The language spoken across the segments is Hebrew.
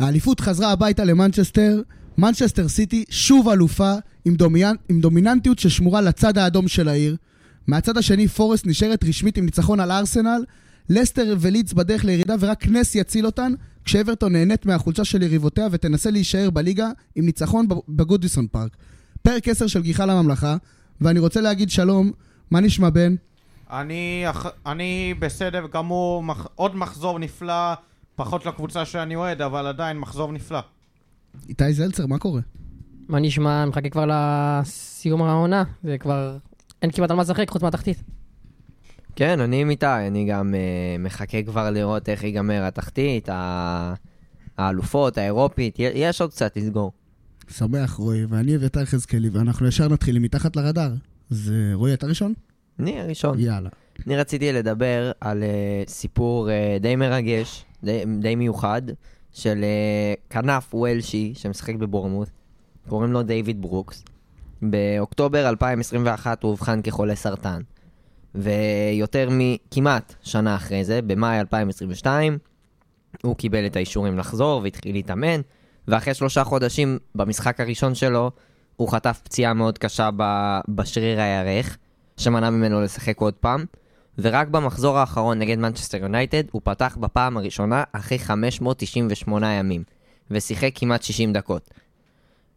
האליפות חזרה הביתה למנצ'סטר, מנצ'סטר סיטי שוב אלופה עם, דומיאנ... עם דומיננטיות ששמורה לצד האדום של העיר. מהצד השני פורסט נשארת רשמית עם ניצחון על ארסנל, לסטר ולידס בדרך לירידה ורק נס יציל אותן, כשאברטון נהנית מהחולשה של יריבותיה ותנסה להישאר בליגה עם ניצחון בגודיסון פארק. פרק 10 של גיחה לממלכה, ואני רוצה להגיד שלום, מה נשמע בן? אני, אני בסדר גמור, מח, עוד מחזור נפלא, פחות לקבוצה שאני אוהד, אבל עדיין מחזור נפלא. איתי זלצר, מה קורה? מה נשמע? אני מחכה כבר לסיום העונה, זה כבר... אין כמעט על מה לשחק חוץ מהתחתית. כן, אני עם איתי, אני גם uh, מחכה כבר לראות איך ייגמר התחתית, האלופות, האירופית, יש עוד קצת לסגור. שמח, רועי, ואני אביתר חזקאלי, ואנחנו ישר נתחיל עם מתחת לרדאר. אז רועי, אתה ראשון? אני הראשון. יאללה. אני רציתי לדבר על uh, סיפור uh, די מרגש, די, די מיוחד, של uh, כנף וולשי שמשחק בבורמוט, קוראים לו דיוויד ברוקס. באוקטובר 2021 הוא אובחן כחולה סרטן. ויותר מכמעט שנה אחרי זה, במאי 2022, הוא קיבל את האישורים לחזור והתחיל להתאמן, ואחרי שלושה חודשים במשחק הראשון שלו, הוא חטף פציעה מאוד קשה בשריר הירך, שמנע ממנו לשחק עוד פעם, ורק במחזור האחרון נגד מנצ'סטר יונייטד הוא פתח בפעם הראשונה אחרי 598 ימים, ושיחק כמעט 60 דקות.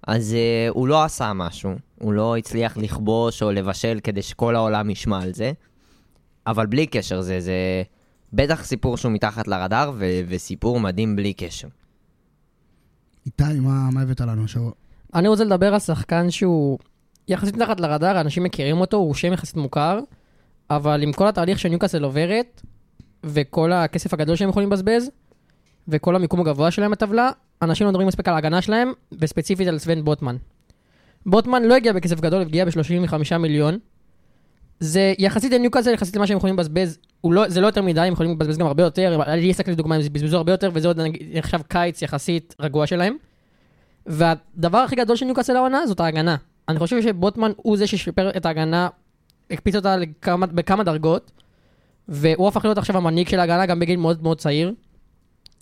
אז uh, הוא לא עשה משהו, הוא לא הצליח לכבוש או לבשל כדי שכל העולם ישמע על זה, אבל בלי קשר, זה, זה בטח סיפור שהוא מתחת לרדאר, ו- וסיפור מדהים בלי קשר. איתי, מה, מה הבאת לנו השבוע? אני רוצה לדבר על שחקן שהוא יחסית מתחת לרדאר, אנשים מכירים אותו, הוא שם יחסית מוכר, אבל עם כל התהליך שניוקאסל עוברת, וכל הכסף הגדול שהם יכולים לבזבז, וכל המיקום הגבוה שלהם בטבלה, אנשים לא מדברים מספיק על ההגנה שלהם, וספציפית על סוון בוטמן. בוטמן לא הגיע בכסף גדול, הגיע ב-35 מיליון. זה יחסית לניוקאסל, יחסית למה שהם יכולים לבזבז, לא, זה לא יותר מדי, הם יכולים לבזבז גם הרבה יותר, על איסק לדוגמה הם בזבזו הרבה יותר, וזה עוד נחשב קיץ יחסית רגוע שלהם. והדבר הכי גדול של ניוקאסל העונה זאת ההגנה. אני חושב שבוטמן הוא זה ששיפר את ההגנה, הקפיץ אותה לכמה, בכמה דרגות, והוא הפך להיות עכשיו המנהיג של ההגנה גם בגיל מאוד מאוד צעיר.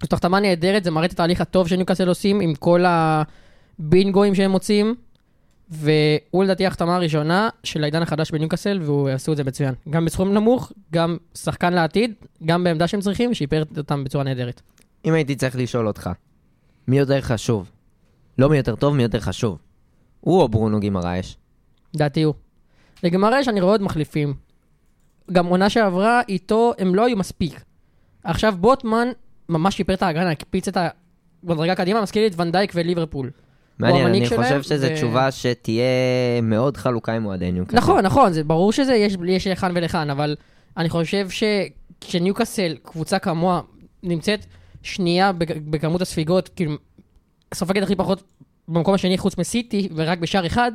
זאת החתמה נהדרת, זה מראה את התהליך הטוב שניוקאסל עושים עם כל הבינגואים שהם מוצאים. והוא לדעתי ההחתמה הראשונה של העידן החדש בניוקאסל, והוא יעשו את זה מצוין. גם בסכום נמוך, גם שחקן לעתיד, גם בעמדה שהם צריכים, שיפר אותם בצורה נהדרת. אם הייתי צריך לשאול אותך, מי יותר חשוב? לא מי יותר טוב, מי יותר חשוב? הוא או ברונו גימרייש? לדעתי הוא. לגימרייש אני רואה עוד מחליפים. גם עונה שעברה, איתו הם לא היו מספיק. עכשיו בוטמן ממש שיפר את ההגנה, הקפיץ את המדרגה קדימה, מזכיר לי את ונדייק וליברפול. מעניין, אני חושב שזו ו... תשובה שתהיה מאוד חלוקה עם אוהדי ניוקאסל. נכון, נכון, זה ברור שזה, יש, יש לכאן ולכאן, אבל אני חושב שכשניוקאסל, קבוצה כמוה, נמצאת שנייה בכמות הספיגות, כאילו, סופגת הכי פחות במקום השני חוץ מסיטי, ורק בשער אחד,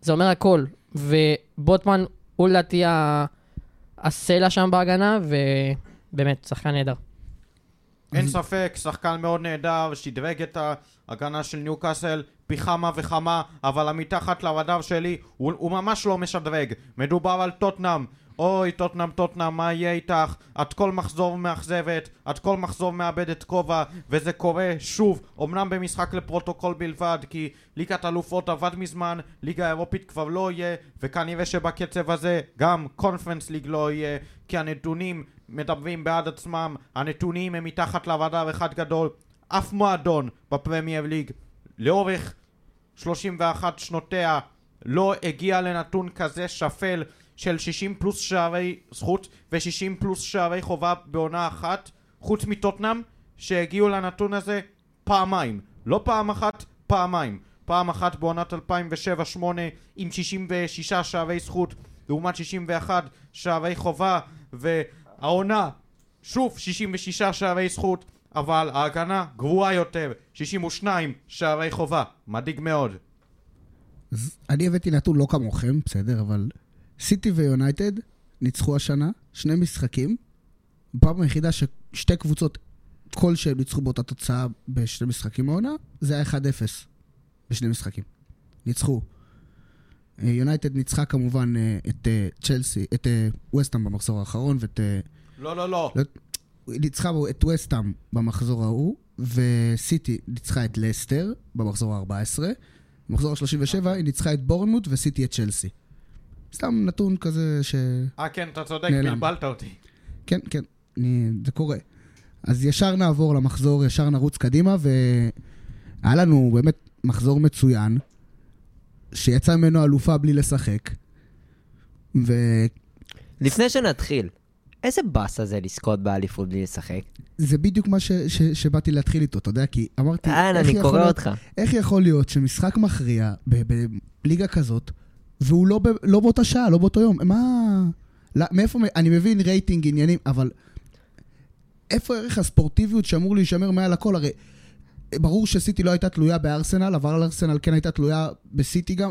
זה אומר הכל. ובוטמן הוא לדעתי הסלע שם בהגנה, ובאמת, שחקן נהדר. אין ספק, שחקן מאוד נהדר, שדרג את ההגנה של ניוקאסל פי כמה וכמה, אבל המתחת לרדאר שלי הוא, הוא ממש לא משדרג. מדובר על טוטנאם. אוי, טוטנאם, טוטנאם, מה יהיה איתך? את כל מחזור מאכזבת, את כל מחזור מאבדת כובע, וזה קורה שוב, אמנם במשחק לפרוטוקול בלבד, כי ליגת אלופות עבד מזמן, ליגה אירופית כבר לא יהיה, וכנראה שבקצב הזה גם קונפרנס ליג לא יהיה, כי הנתונים מדברים בעד עצמם, הנתונים הם מתחת לרדאר אחד גדול, אף מועדון בפרמייר ליג לאורך 31 שנותיה לא הגיע לנתון כזה שפל של 60 פלוס שערי זכות ו-60 פלוס שערי חובה בעונה אחת חוץ מטוטנאם שהגיעו לנתון הזה פעמיים. לא פעם אחת, פעמיים. פעם אחת בעונת 2007-2008 עם 66 שערי זכות לעומת 61 שערי חובה והעונה שוב 66 שערי זכות אבל ההגנה גרועה יותר 62 שערי חובה. מדאיג מאוד. אני הבאתי נתון לא כמוכם, בסדר, אבל סיטי ויונייטד ניצחו השנה שני משחקים, בפעם היחידה ששתי קבוצות כלשהם ניצחו באותה תוצאה בשני משחקים מהעונה, זה היה 1-0 בשני משחקים. ניצחו. אה, יונייטד ניצחה כמובן אה, את אה, צ'לסי, את ווסטהאם במחזור האחרון ואת... לא, לא, לא. ניצחה את ווסטהאם במחזור ההוא, וסיטי ניצחה את לסטר במחזור ה-14. במחזור ה-37 היא ניצחה את בורנמוט וסיטי את צ'לסי. סתם נתון כזה ש... אה, כן, אתה צודק. בלבלת אותי. כן, כן, אני, זה קורה. אז ישר נעבור למחזור, ישר נרוץ קדימה, והיה לנו באמת מחזור מצוין, שיצא ממנו אלופה בלי לשחק. וזה לפני שנתחיל, איזה באסה זה לזכות באליפות בלי לשחק? בדיוק מה ש, ש, שבאתי להתחיל איתו, אתה יודע, כי אמרתי, אין, איך אני קורא להיות- אותך. איך יכול להיות שמשחק מכריע ב- בליגה כזאת, והוא לא, ב, לא באותה שעה, לא באותו יום? מה... לא, מאיפה... אני מבין רייטינג, עניינים, אבל איפה ערך הספורטיביות שאמור להישמר מעל הכל? הרי ברור שסיטי לא הייתה תלויה בארסנל, אבל ארסנל כן הייתה תלויה בסיטי גם.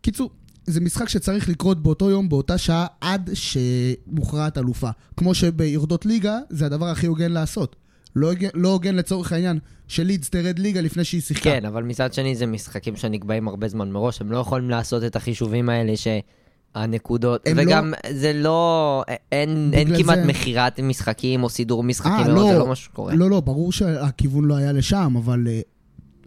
קיצור, זה משחק שצריך לקרות באותו יום, באותה שעה, עד שמוכרעת אלופה. כמו שביורדות ליגה, זה הדבר הכי הוגן לעשות. לא הוגן, לא הוגן לצורך העניין שלידס תרד ליגה לפני שהיא שיחקה. כן, אבל מצד שני זה משחקים שנקבעים הרבה זמן מראש, הם לא יכולים לעשות את החישובים האלה שהנקודות, וגם זה לא, אין, אין כמעט זה- מכירת משחקים או סידור משחקים, אה, לא, לא. זה לא מה שקורה. לא, לא, ברור שהכיוון לא היה לשם, אבל uh,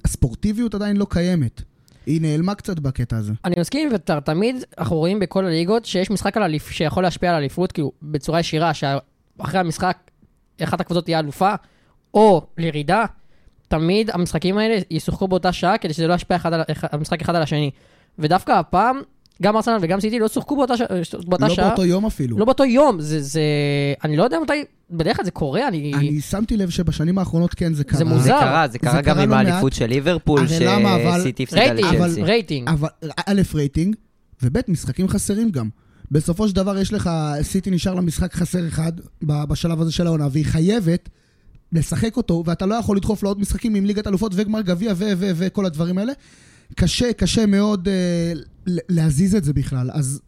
הספורטיביות עדיין לא קיימת. היא נעלמה קצת בקטע הזה. אני מסכים, ותמיד אנחנו רואים בכל הליגות שיש משחק על אליפ... שיכול להשפיע על אליפות, כאילו, בצורה ישירה, שאחרי המשחק אחת הקבוצות תהיה אלופה, או לירידה, תמיד המשחקים האלה ישוחקו באותה שעה, כדי שזה לא ישפיע אחד על... אחד- המשחק אחד על השני. ודווקא הפעם, גם ארסנל וגם סיטי לא שוחקו באותה, ש... באותה לא שעה. באותו יום אפילו. לא באותו יום, זה, זה... אני לא יודע מתי... בדרך כלל זה קורה, אני... אני שמתי לב שבשנים האחרונות כן זה קרה. זה זה מוזר. קרה, זה קרה זה גם קרה עם לא האליפות מעט. של ליברפול, שסיטי הפסידה רייטינג, אבל- לצ'לסי. רייטינג. אבל א', רייטינג, וב', משחקים חסרים גם. בסופו של דבר יש לך, סיטי נשאר לה משחק חסר אחד בשלב הזה של העונה, והיא חייבת לשחק אותו, ואתה לא יכול לדחוף לעוד משחקים עם ליגת אלופות וגמר גביע וכל הדברים האלה. קשה, קשה מאוד אה, ל- להזיז את זה בכלל. אז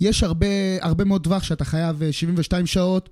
יש הרבה, הרבה מאוד טווח שאתה חייב אה, 72 שעות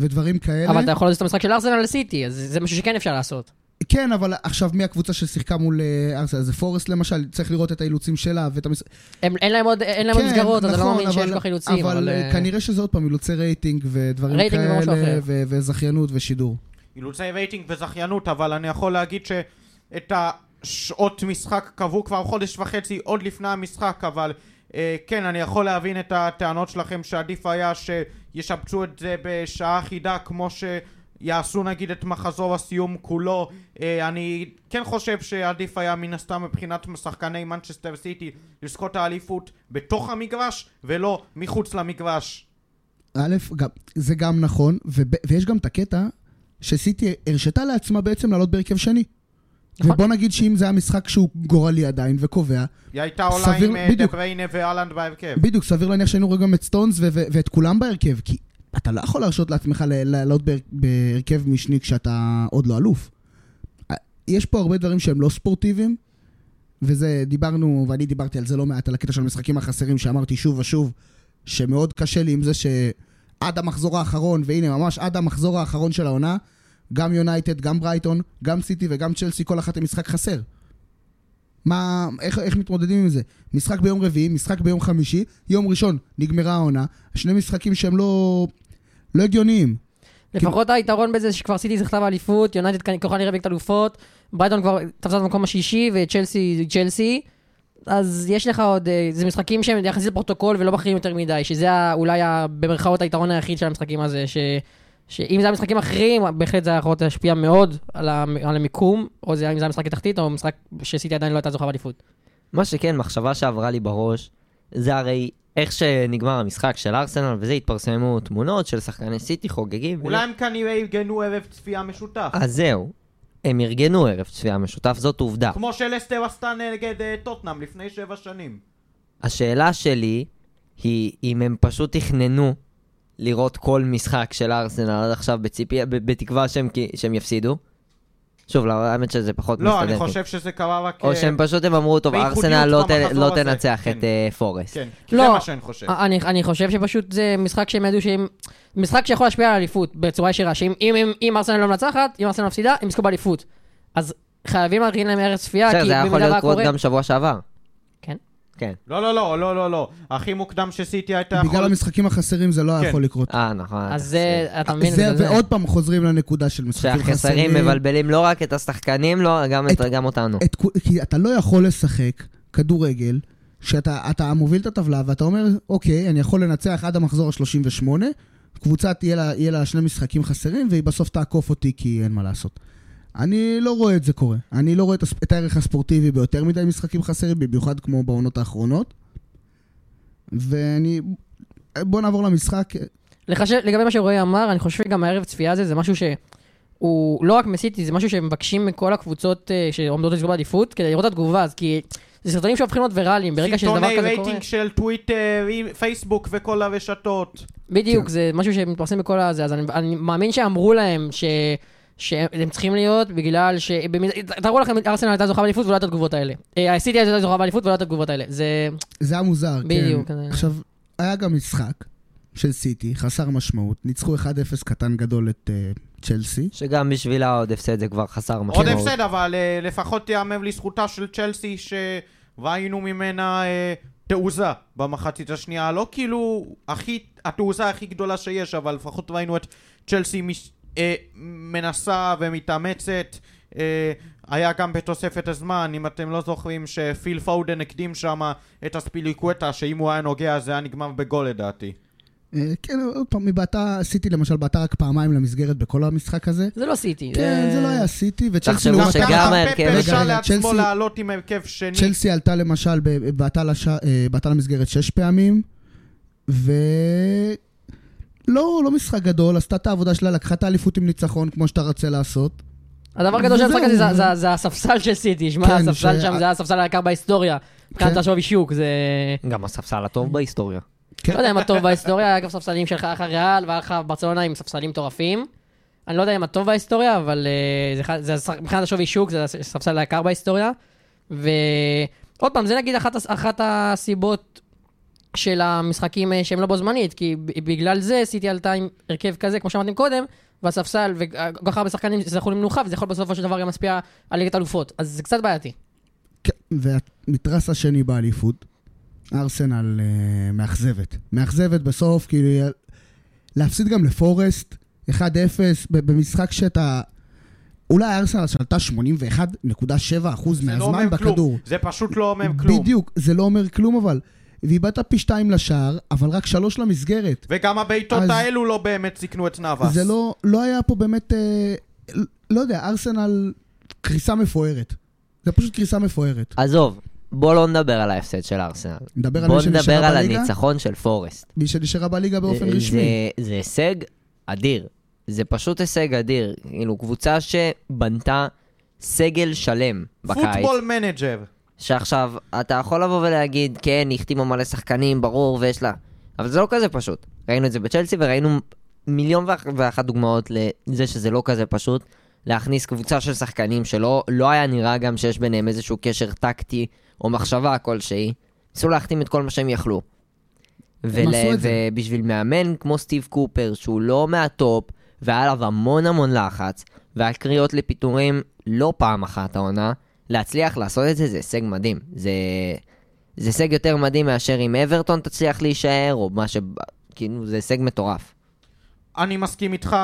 ודברים כאלה. אבל אתה יכול לעשות את המשחק של ארסנל לסיטי, אז זה משהו שכן אפשר לעשות. כן, אבל עכשיו מי הקבוצה ששיחקה מול אה, ארסנל? זה פורסט למשל, צריך לראות את האילוצים שלה ואת המש... הם, אין להם עוד, אין להם עוד מסגרות, אז אני לא נכון, מאמין שיש אבל- כל כך אילוצים, אבל אבל... אה, אה, כנראה שזה עוד פעם אילוצי רייטינג ודברים רייטינג כאלה, אחר. ו- וזכיינות ושידור. אילוצי רייטינג וזכיינות, אבל אני יכול להגיד שאת השעות משחק קבעו כבר חודש וחצי עוד לפני המשחק, אבל אה, כן, אני יכול להבין את הטענות שלכם שעדיף היה שישבצו את זה בשעה אחידה כמו שיעשו נגיד את מחזור הסיום כולו. אה, אני כן חושב שעדיף היה מן הסתם מבחינת שחקני מנצ'סטר סיטי לזכות האליפות בתוך המגרש ולא מחוץ למגרש. א', גם, זה גם נכון, וב- ויש גם את הקטע שסיטי הרשתה לעצמה בעצם לעלות בהרכב שני. נכון. ובוא נגיד שאם זה היה משחק שהוא גורלי עדיין וקובע, היא הייתה עולה סביר- עם אה, בדיוק. דה בריינה ואלנד בהרכב. בדיוק, סביר להניח שהיינו רואים גם את סטונס ו- ו- ואת כולם בהרכב, כי אתה לא יכול להרשות לעצמך לעלות בהר- בהרכב משני כשאתה עוד לא אלוף. יש פה הרבה דברים שהם לא ספורטיביים, וזה, דיברנו, ואני דיברתי על זה לא מעט, על הקטע של המשחקים החסרים, שאמרתי שוב ושוב, שמאוד קשה לי עם זה שעד המחזור האחרון, והנה ממש עד המחזור האחרון של העונה, גם יונייטד, גם ברייטון, גם סיטי וגם צ'לסי, כל אחת עם משחק חסר. מה, איך, איך מתמודדים עם זה? משחק ביום רביעי, משחק ביום חמישי, יום ראשון נגמרה העונה, שני משחקים שהם לא, לא הגיוניים. לפחות היתרון בזה שכבר סיטי זכתה באליפות, יונייטד ככל הנראה בליגת אלופות, ברייטון כבר תפסה את המקום השישי, וצ'לסי זה צ'לסי. אז יש לך עוד, אה, זה משחקים שהם יחסית לפרוטוקול ולא מכריעים יותר מדי, שזה אולי ה- במרכאות היתרון היחיד של המשחקים הזה, ש... שאם זה היה משחקים אחרים, בהחלט זה היה יכול להשפיע מאוד על, המ... על המיקום, או זה, אם זה היה משחק תחתית, או משחק שסיטי עדיין לא הייתה זוכה באליפות. מה שכן, מחשבה שעברה לי בראש, זה הרי איך שנגמר המשחק של ארסנל, וזה התפרסמו תמונות של שחקני סיטי חוגגים. אולי הם כנראה ארגנו ערב צפייה משותף. אז זהו, הם ארגנו ערב צפייה משותף, זאת עובדה. כמו שלסטר עשתה נגד אה, טוטנאם לפני שבע שנים. השאלה שלי היא אם הם פשוט תכננו לראות כל משחק של ארסנל עד עכשיו בציפייה, בתקווה שהם יפסידו. שוב, לא, האמת שזה פחות לא, מסתדר. אני לי. חושב שזה קרה רק... או אה, שהם פשוט הם אמרו, טוב, ארסנל לא, ת, לא הזה." תנצח כן. את אה, פורסט. כן, זה לא. מה שאני חושב. אני, אני חושב שפשוט זה משחק שהם ידעו שהם... משחק שיכול להשפיע על האליפות בצורה ישירה, שאם אם, אם, אם ארסנל לא מנצחת, אם ארסנל מפסידה, הם יזכו באליפות. אז חייבים להכין להם ארץ צפייה, בסדר, כי זה היה יכול במידה להיות מה קרות קורה... גם שבוע שעבר. כן. לא, לא, לא, לא, לא, לא. הכי מוקדם שסיטי הייתה יכול... בגלל המשחקים החסרים זה לא היה כן. יכול לקרות. אה, נכון. אז זה, אתה מבין? זה, ועוד פעם חוזרים לנקודה של משחקים שהחסרים חסרים. מבלבלים לא רק את השחקנים, לא, גם את- את- גם אותנו. את, כי אתה לא יכול לשחק כדורגל, שאתה אתה מוביל את הטבלה ואתה אומר, אוקיי, אני יכול לנצח עד המחזור ה-38, קבוצה תהיה לה שני משחקים חסרים, והיא בסוף תעקוף אותי כי אין מה לעשות. אני לא רואה את זה קורה. אני לא רואה את, הס- את הערך הספורטיבי ביותר מדי משחקים חסרים, במיוחד כמו בעונות האחרונות. ואני... בוא נעבור למשחק. לחשב, לגבי מה שרועי אמר, אני חושב שגם הערב צפייה הזה זה משהו שהוא לא רק מסיטי, זה משהו שמבקשים מכל הקבוצות אה, שעומדות לסגור בעדיפות, כדי לראות את התגובה, אז כי זה סרטונים שהופכים להיות ויראליים, ברגע שזה דבר סרטוני כזה קורה. רייטינג של טוויטר, פייסבוק וכל הרשתות. בדיוק, כן. זה משהו שמתפרסם בכל הזה, אז אני, אני מאמין שאמרו להם ש... שהם צריכים להיות בגלל ש... תארו לכם, ארסנל הייתה זוכה באליפות ולא הייתה התגובות האלה. אה, הסיטי הייתה זוכה באליפות ולא הייתה התגובות האלה. זה... זה היה מוזר, בדיוק, כן. זה- עכשיו, היה גם משחק של סיטי, חסר משמעות. ניצחו 1-0 קטן גדול את אה, צ'לסי. שגם בשבילה עוד הפסד זה כבר חסר עוד משמעות. הפסד, אבל אה, לפחות תיאמר לזכותה של צ'לסי שראינו ממנה אה, תעוזה במחצית השנייה. לא כאילו הכי, התעוזה הכי גדולה שיש, אבל לפחות ראינו את צ'לסי מש, אה, מנסה ומתאמצת. אה, היה גם בתוספת הזמן, אם אתם לא זוכרים, שפיל פאודן הקדים שם את אספיליקווטה, שאם הוא היה נוגע זה היה נגמר בגול לדעתי. אה, כן, עוד פעם, היא בעטה, סיטי למשל בעטה רק פעמיים למסגרת בכל המשחק הזה. זה לא סיטי. כן, זה לא היה סיטי, וצ'לסי תחשבו לעומתה- שגם ההרכב- הרשה רגע, לעצמו צ'לסי- לעלות עם הרכב שני. צ'לסי עלתה למשל, אה, בעטה למסגרת שש פעמים, ו... לא, לא משחק גדול, עשתה את העבודה שלה, לקחה את האליפות עם ניצחון, כמו שאתה רוצה לעשות. הדבר הגדול של המשחק הזה. זה- זה- זה הספסל של סיטי, שמע, כן, הספסל ש- שם זה הספסל היקר בהיסטוריה. מבחינת כן. השווי שוק, זה... גם הספסל הטוב בהיסטוריה. כן. לא יודע אם הטוב בהיסטוריה, היה גם ספסלים שלך אחר ריאל, והיה לך ברצלונה עם ספסלים מטורפים. אני לא יודע אם הטוב בהיסטוריה, אבל אה, מבחינת השווי שוק, זה הספסל היקר בהיסטוריה. ועוד פעם, זה נגיד אחת הסיבות של המשחקים אה, שהם לא בו זמנית, כי בגלל זה סיטי עלתה עם הרכב כזה, כמו שאמרתם קודם, והספסל וכל כך הרבה שחקנים זכו למנוחה, וזה יכול בסופו של דבר גם להשפיע על ליגת אלופות. אז זה קצת בעייתי. כן, והמתרס השני באליפות, ארסנל אה, מאכזבת. מאכזבת בסוף, כאילו, להפסיד גם לפורסט, 1-0, ב- במשחק שאתה... אולי ארסנל שלטה 81.7% זה לא מהזמן אומר כלום. בכדור. זה פשוט לא אומר כלום. בדיוק, זה לא אומר כלום אבל. ואיבדת פי שתיים לשער, אבל רק שלוש למסגרת. וגם הבעיטות אז- האלו לא באמת סיכנו את נאבאס. זה לא, לא היה פה באמת, אה, לא יודע, ארסנל קריסה מפוארת. זה פשוט קריסה מפוארת. עזוב, בוא לא נדבר על ההפסד של ארסנל. נדבר על בוא נדבר על בליגה, הניצחון של פורסט. מי שנשארה בליגה באופן זה- רשמי. זה- זה הישג אדיר. זה פשוט הישג אדיר. כאילו, קבוצה שבנתה סגל שלם בקיץ. football manager. שעכשיו, אתה יכול לבוא ולהגיד, כן, היא החתימה מלא שחקנים, ברור, ויש לה... אבל זה לא כזה פשוט. ראינו את זה בצ'לסי וראינו מיליון ואח- ואחת דוגמאות לזה שזה לא כזה פשוט. להכניס קבוצה של שחקנים שלא לא היה נראה גם שיש ביניהם איזשהו קשר טקטי או מחשבה כלשהי. ניסו להחתים את כל מה שהם יכלו. ול... ובשביל מאמן כמו סטיב קופר, שהוא לא מהטופ, והיה עליו המון המון לחץ, והיה קריאות לפיטורים לא פעם אחת העונה, להצליח לעשות את זה זה הישג מדהים. זה, זה הישג יותר מדהים מאשר אם אברטון תצליח להישאר, או מה ש... כאילו, זה הישג מטורף. אני מסכים איתך,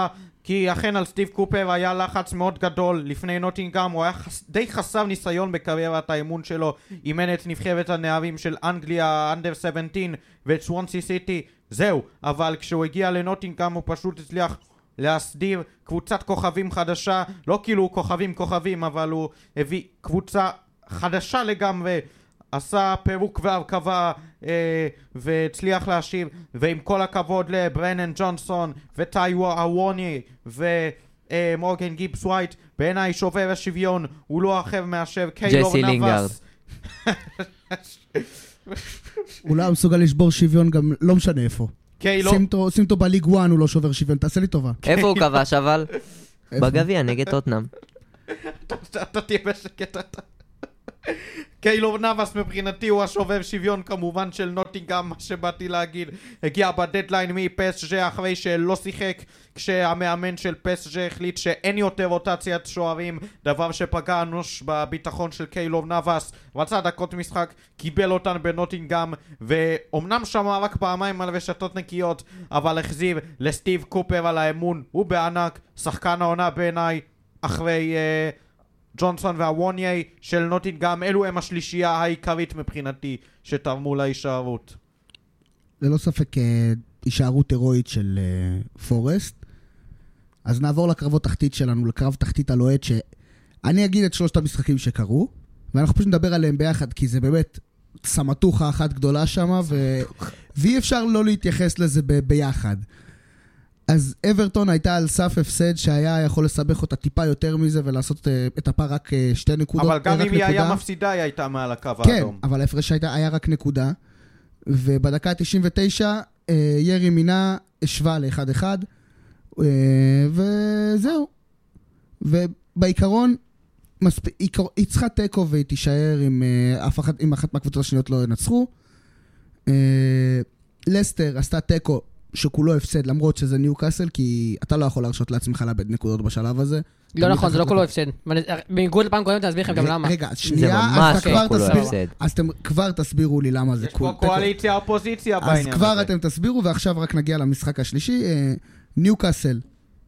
כי אכן על סטיב קופר היה לחץ מאוד גדול לפני נוטינגאם, הוא היה חס... די חסר ניסיון בקריירת האמון שלו, אימן את נבחרת הנערים של אנגליה, אנדר 17 ואת סוונסי סיטי, זהו, אבל כשהוא הגיע לנוטינגאם הוא פשוט הצליח להסדיר קבוצת כוכבים חדשה, לא כאילו כוכבים כוכבים, אבל הוא הביא קבוצה חדשה לגמרי, עשה פירוק והרכבה אה, והצליח להשיב ועם כל הכבוד לברנן ג'ונסון וטאיוו אווניי ומורגן גיבס ווייט בעיניי שובר השוויון הוא לא אחר מאשר קיילור ג'סי לינגארד. נאבאס הוא לא מסוגל לשבור שוויון גם, לא משנה איפה. קיילור שים אותו- שים אותו בליג 1, הוא לא שובר שוויון, תעשה לי טובה. איפה הוא כבש אבל? בגביע נגד טוטנאם. אתה תהיה בשקט אתה קיילו נאבס מבחינתי הוא השובב שוויון כמובן של נוטינגאם, מה שבאתי להגיד. הגיע בדדליין מפסג'ה אחרי שלא שיחק, כשהמאמן של פסג'ה החליט שאין יותר רוטציית שוערים, דבר שפגע אנוש בביטחון של קיילו נאבס. רצה דקות משחק, קיבל אותן בנוטינגאם, ואומנם שמע רק פעמיים על רשתות נקיות, אבל החזיר לסטיב קופר על האמון, הוא בענק, שחקן העונה בעיניי, אחרי... Uh, ג'ונסון והווניי של נוטינגאם, אלו הם השלישייה העיקרית מבחינתי שתרמו להישארות. ללא ספק אה, הישארות הירואית של אה, פורסט. אז נעבור לקרבות תחתית שלנו, לקרב תחתית הלוהט, שאני אגיד את שלושת המשחקים שקרו, ואנחנו פשוט נדבר עליהם ביחד, כי זה באמת סמטוחה אחת גדולה שם, ו... ואי אפשר לא להתייחס לזה ב- ביחד. אז אברטון הייתה על סף הפסד שהיה יכול לסבך אותה טיפה יותר מזה ולעשות uh, את הפער רק uh, שתי נקודות. אבל גם רק אם היא היה נקודה. מפסידה, היא הייתה מעל הקו כן, האדום. אבל ההפרש הייתה- היה רק נקודה. ובדקה ה-99, uh, ירי מינה השווה ל-1-1, uh, וזהו. ובעיקרון, מספ... היא צריכה תיקו והיא תישאר אם, uh, אף אחת, אם אחת מהקבוצות השניות לא ינצחו. לסטר עשתה תיקו שכולו הפסד, למרות שזה ניו קאסל, כי אתה לא יכול להרשות לעצמך לאבד נקודות בשלב הזה. לא נכון, זה לא כולו הפסד. בניגוד לפעם קודמת, אני אסביר לכם גם למה. רגע, שנייה, אז אתה כבר כולו תסביר. אז אתם כבר תסבירו לי למה זה יש כול- פה. קואליציה אופוזיציה אז בעניין כבר הזה. אתם תסבירו, ועכשיו רק נגיע למשחק השלישי. אה, ניוקאסל,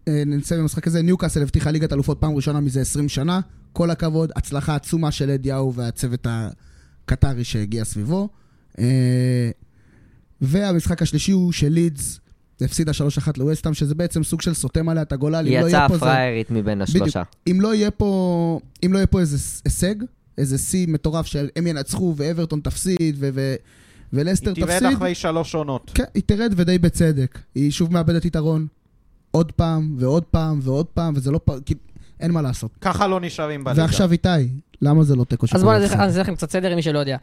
אה, ננסה במשחק הזה, ניוקאסל הבטיחה ליגת אלופות פעם ראשונה מזה 20 שנה. כל הכבוד, הצלחה עצומה של אד יאו והצוות הקטרי שהגיע סביבו. והמשחק השלישי הוא של לידס הפסידה 3-1 לווסטהאם, שזה בעצם סוג של סותם עליה את הגולל. היא לא יצאה יהיה פה זה- פריירית מבין השלושה. אם לא יהיה פה, אם לא יהיה פה איזה הישג, איזה שיא מטורף שהם ינצחו ואברטון תפסיד ו- ו- ולסטר היא תפסיד, תרד אחרי שלוש עונות. כן, היא תרד ודי בצדק. היא שוב מאבדת יתרון. עוד פעם, ועוד פעם, ועוד פעם, וזה לא פעם, כאילו, אין מה לעשות. ככה לא נשארים בליגה. ועכשיו איתי, למה זה לא תיקו אז שכולם בואו? נעשה לכם קצת סדר למי שלא יודע.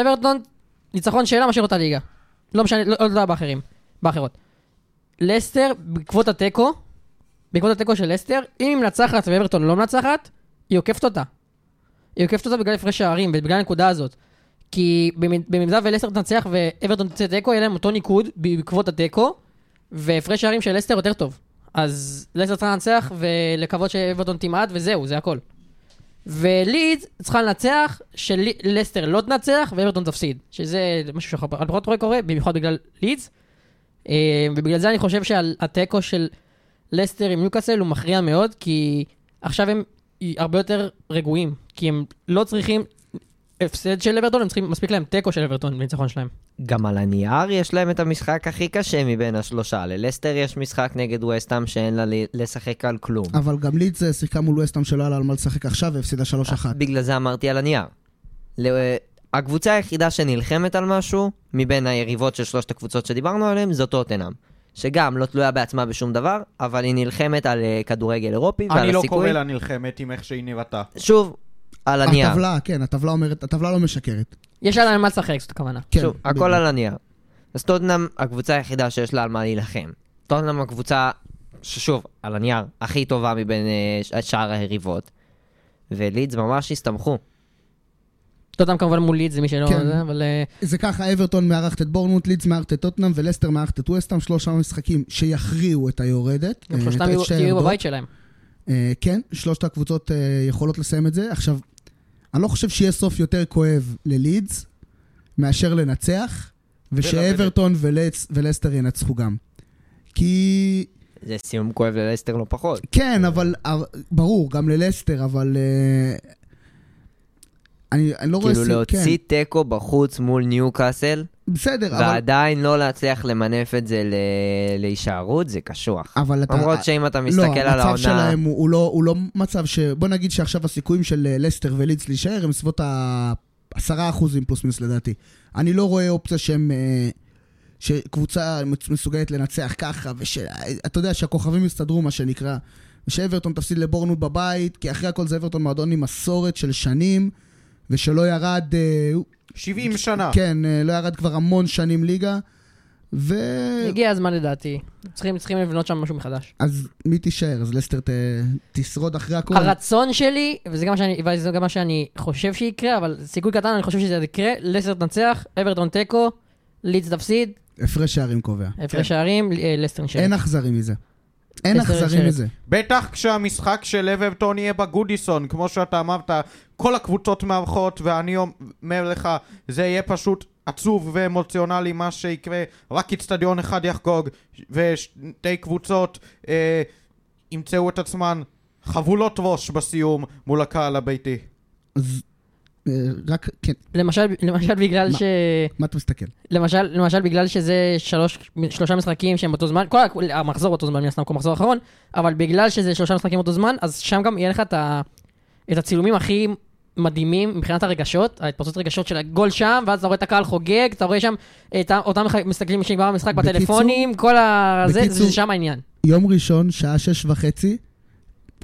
אברטון, ניצחון שאלה משאיר אותה ליגה. לא משנה, לא לא יודע באחרים, באחרות. לסטר, בעקבות התיקו, בעקבות התיקו של לסטר, אם היא מנצחת ואברטון לא מנצחת, היא עוקפת אותה. היא עוקפת אותה בגלל הפרש שערים, בגלל הנקודה הזאת. כי במ- במידה ולסטר תנצח ואברטון תצא תיקו, יהיה להם אותו ניקוד בעקבות התיקו, והפרש שערים של לסטר יותר טוב. אז לסטר צריכה לנצח ולקוות שאברטון תמעט, וזהו, זה הכל. ולידס צריכה לנצח, שלסטר לא תנצח ואברטון תפסיד. שזה משהו שאני פחות רואה קורה, במיוחד בגלל לידס. אה, ובגלל זה אני חושב שהתיקו של לסטר עם ניוקאסל הוא מכריע מאוד, כי עכשיו הם הרבה יותר רגועים. כי הם לא צריכים הפסד של אברטון, הם צריכים, מספיק להם תיקו של אברטון בניצחון שלהם. גם על הנייר יש להם את המשחק הכי קשה מבין השלושה. ללסטר יש משחק נגד וסטאם שאין לה לשחק על כלום. אבל גם לידס אה, שיחקה מול וסטהאם שלא היה לה על מה לשחק עכשיו והפסידה 3-1. בגלל זה אמרתי על הנייר. ל- הקבוצה היחידה שנלחמת על משהו, מבין היריבות של שלושת הקבוצות שדיברנו עליהן, זו טוטנאם. שגם לא תלויה בעצמה בשום דבר, אבל היא נלחמת על אה, כדורגל אירופי ועל אני לא הסיכוי. קורא לה נלחמת עם איך שהיא נראתה. שוב, על הנייר. הטבלה, כן, הטבלה אומרת, הטבלה לא משקרת. יש עליהם מה לשחק, זאת הכוונה. כן, שוב, הכל בדיוק. על הנייר. אז טוטנאם הקבוצה היחידה שיש לה על מה להילחם. טוטנאם הקבוצה, ששוב, על הנייר, הכי טובה מבין אה, שאר היריבות. ולידס ממש הסתמכו. טוטנאם כמובן מול לידס, למי שלא... כן. זה, אבל... אה, זה ככה, אברטון מארחת את בורנמוט, לידס מארחת את טוטנאם ולסטר מארחת את וסטהאם, שלושה משחקים שיכריעו את היורדת. גם אה, שלושתם את יהיו. בבית שלהם. אה, כן, שלושת הקבוצות אה, יכולות לסיים את זה. עכשיו, אני לא חושב שיהיה סוף יותר כואב ללידס מאשר לנצח, ושאברטון ולס- ולסטר ינצחו גם. כי... זה סיום כואב ללסטר לא פחות. כן, אבל... ברור, גם ללסטר, אבל... אני, אני לא רואה... כאילו להוציא תיקו בחוץ מול ניוקאסל, כן, בסדר, אבל... ועדיין לא להצליח למנף את זה ל- להישארות, זה קשוח. אבל אתה... למרות שאם אתה לא, מסתכל על המצב העונה... שלהם הוא, הוא, לא, הוא לא מצב ש... בוא נגיד שעכשיו הסיכויים של אה, לסטר ולידס להישאר הם סביבות ה-10 אחוזים פלוס מינוס לדעתי. אני לא רואה אופציה שהם... אה, שקבוצה מסוגלת לנצח ככה, ואתה יודע שהכוכבים יסתדרו, מה שנקרא. ושאברטון תפסיד לבורנות בבית, כי אחרי הכל זה אברטון מועדון עם מסורת של שנים, ושלא ירד... אה, 70 שנה. כן, אה, לא ירד כבר המון שנים ליגה, ו... הגיע הזמן לדעתי. צריכים צריכים לבנות שם משהו מחדש. אז מי תישאר? אז לסטר ת... תשרוד אחרי הכל? הרצון שלי, וזה גם שאני- וזה גם מה שאני חושב שיקרה, אבל סיכוי קטן, אני חושב שזה יקרה, לסטר תנצח, אברטון תיקו, לידס תפסיד, הפרש שערים קובע. הפרש שערים, אה, לסטר נשאר. אין אחזרי מזה. אין אכזרי. מזה. בטח כשהמשחק של אברטון יהיה בגודיסון, כמו שאתה אמרת, כל הקבוצות מארחות, ואני אומר לך, זה יהיה פשוט עצוב ואמוציונלי מה שיקרה, רק איצטדיון אחד יחגוג, ושתי קבוצות אה, ימצאו את עצמן חבולות ראש בסיום מול הקהל הביתי. אה, רק, כן, למשל, למשל בגלל מה? ש... מה אתה מסתכל? למשל, למשל בגלל שזה שלוש, שלושה משחקים שהם באותו זמן, כל המחזור באותו זמן, מן הסתם כמו מחזור אחרון, אבל בגלל שזה שלושה משחקים באותו זמן, אז שם גם יהיה לך את, ה, את הצילומים הכי מדהימים מבחינת הרגשות, ההתפרצות רגשות של הגול שם, ואז אתה רואה את הקהל חוגג, אתה רואה שם את אותם מסתכלים שנגמר המשחק בקיצור- בטלפונים, כל ה... זה, בקיצור- זה שם העניין. יום ראשון, שעה שש וחצי,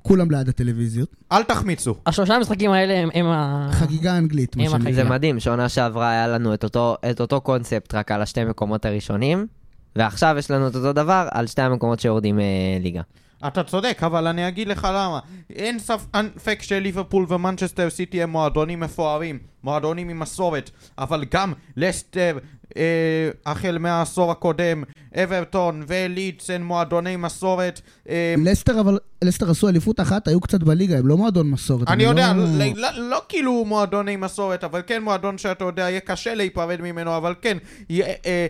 כולם ליד הטלוויזיות. אל תחמיצו. השלושה המשחקים האלה הם, הם ה... חגיגה אנגלית, מה הם שנקרא. החגיגה. זה מדהים, שעונה שעברה היה לנו את אותו, את אותו קונספט רק על השתי מקומות הראשונים, ועכשיו יש לנו את אותו דבר על שתי המקומות שיורדים אה, ליגה. אתה צודק, אבל אני אגיד לך למה. אין ספק שליברפול ומנצ'סטר סיטי הם מועדונים מפוארים, מועדונים עם מסורת, אבל גם לסטר, אה, החל מהעשור הקודם, אברטון ולידס הם מועדוני מסורת. אה, לסטר, אבל, לסטר עשו אליפות אחת, היו קצת בליגה, הם לא מועדון מסורת. אני יודע, לא... לא, לא, לא כאילו מועדוני מסורת, אבל כן מועדון שאתה יודע, יהיה קשה להיפרד ממנו, אבל כן, יהיה, אה,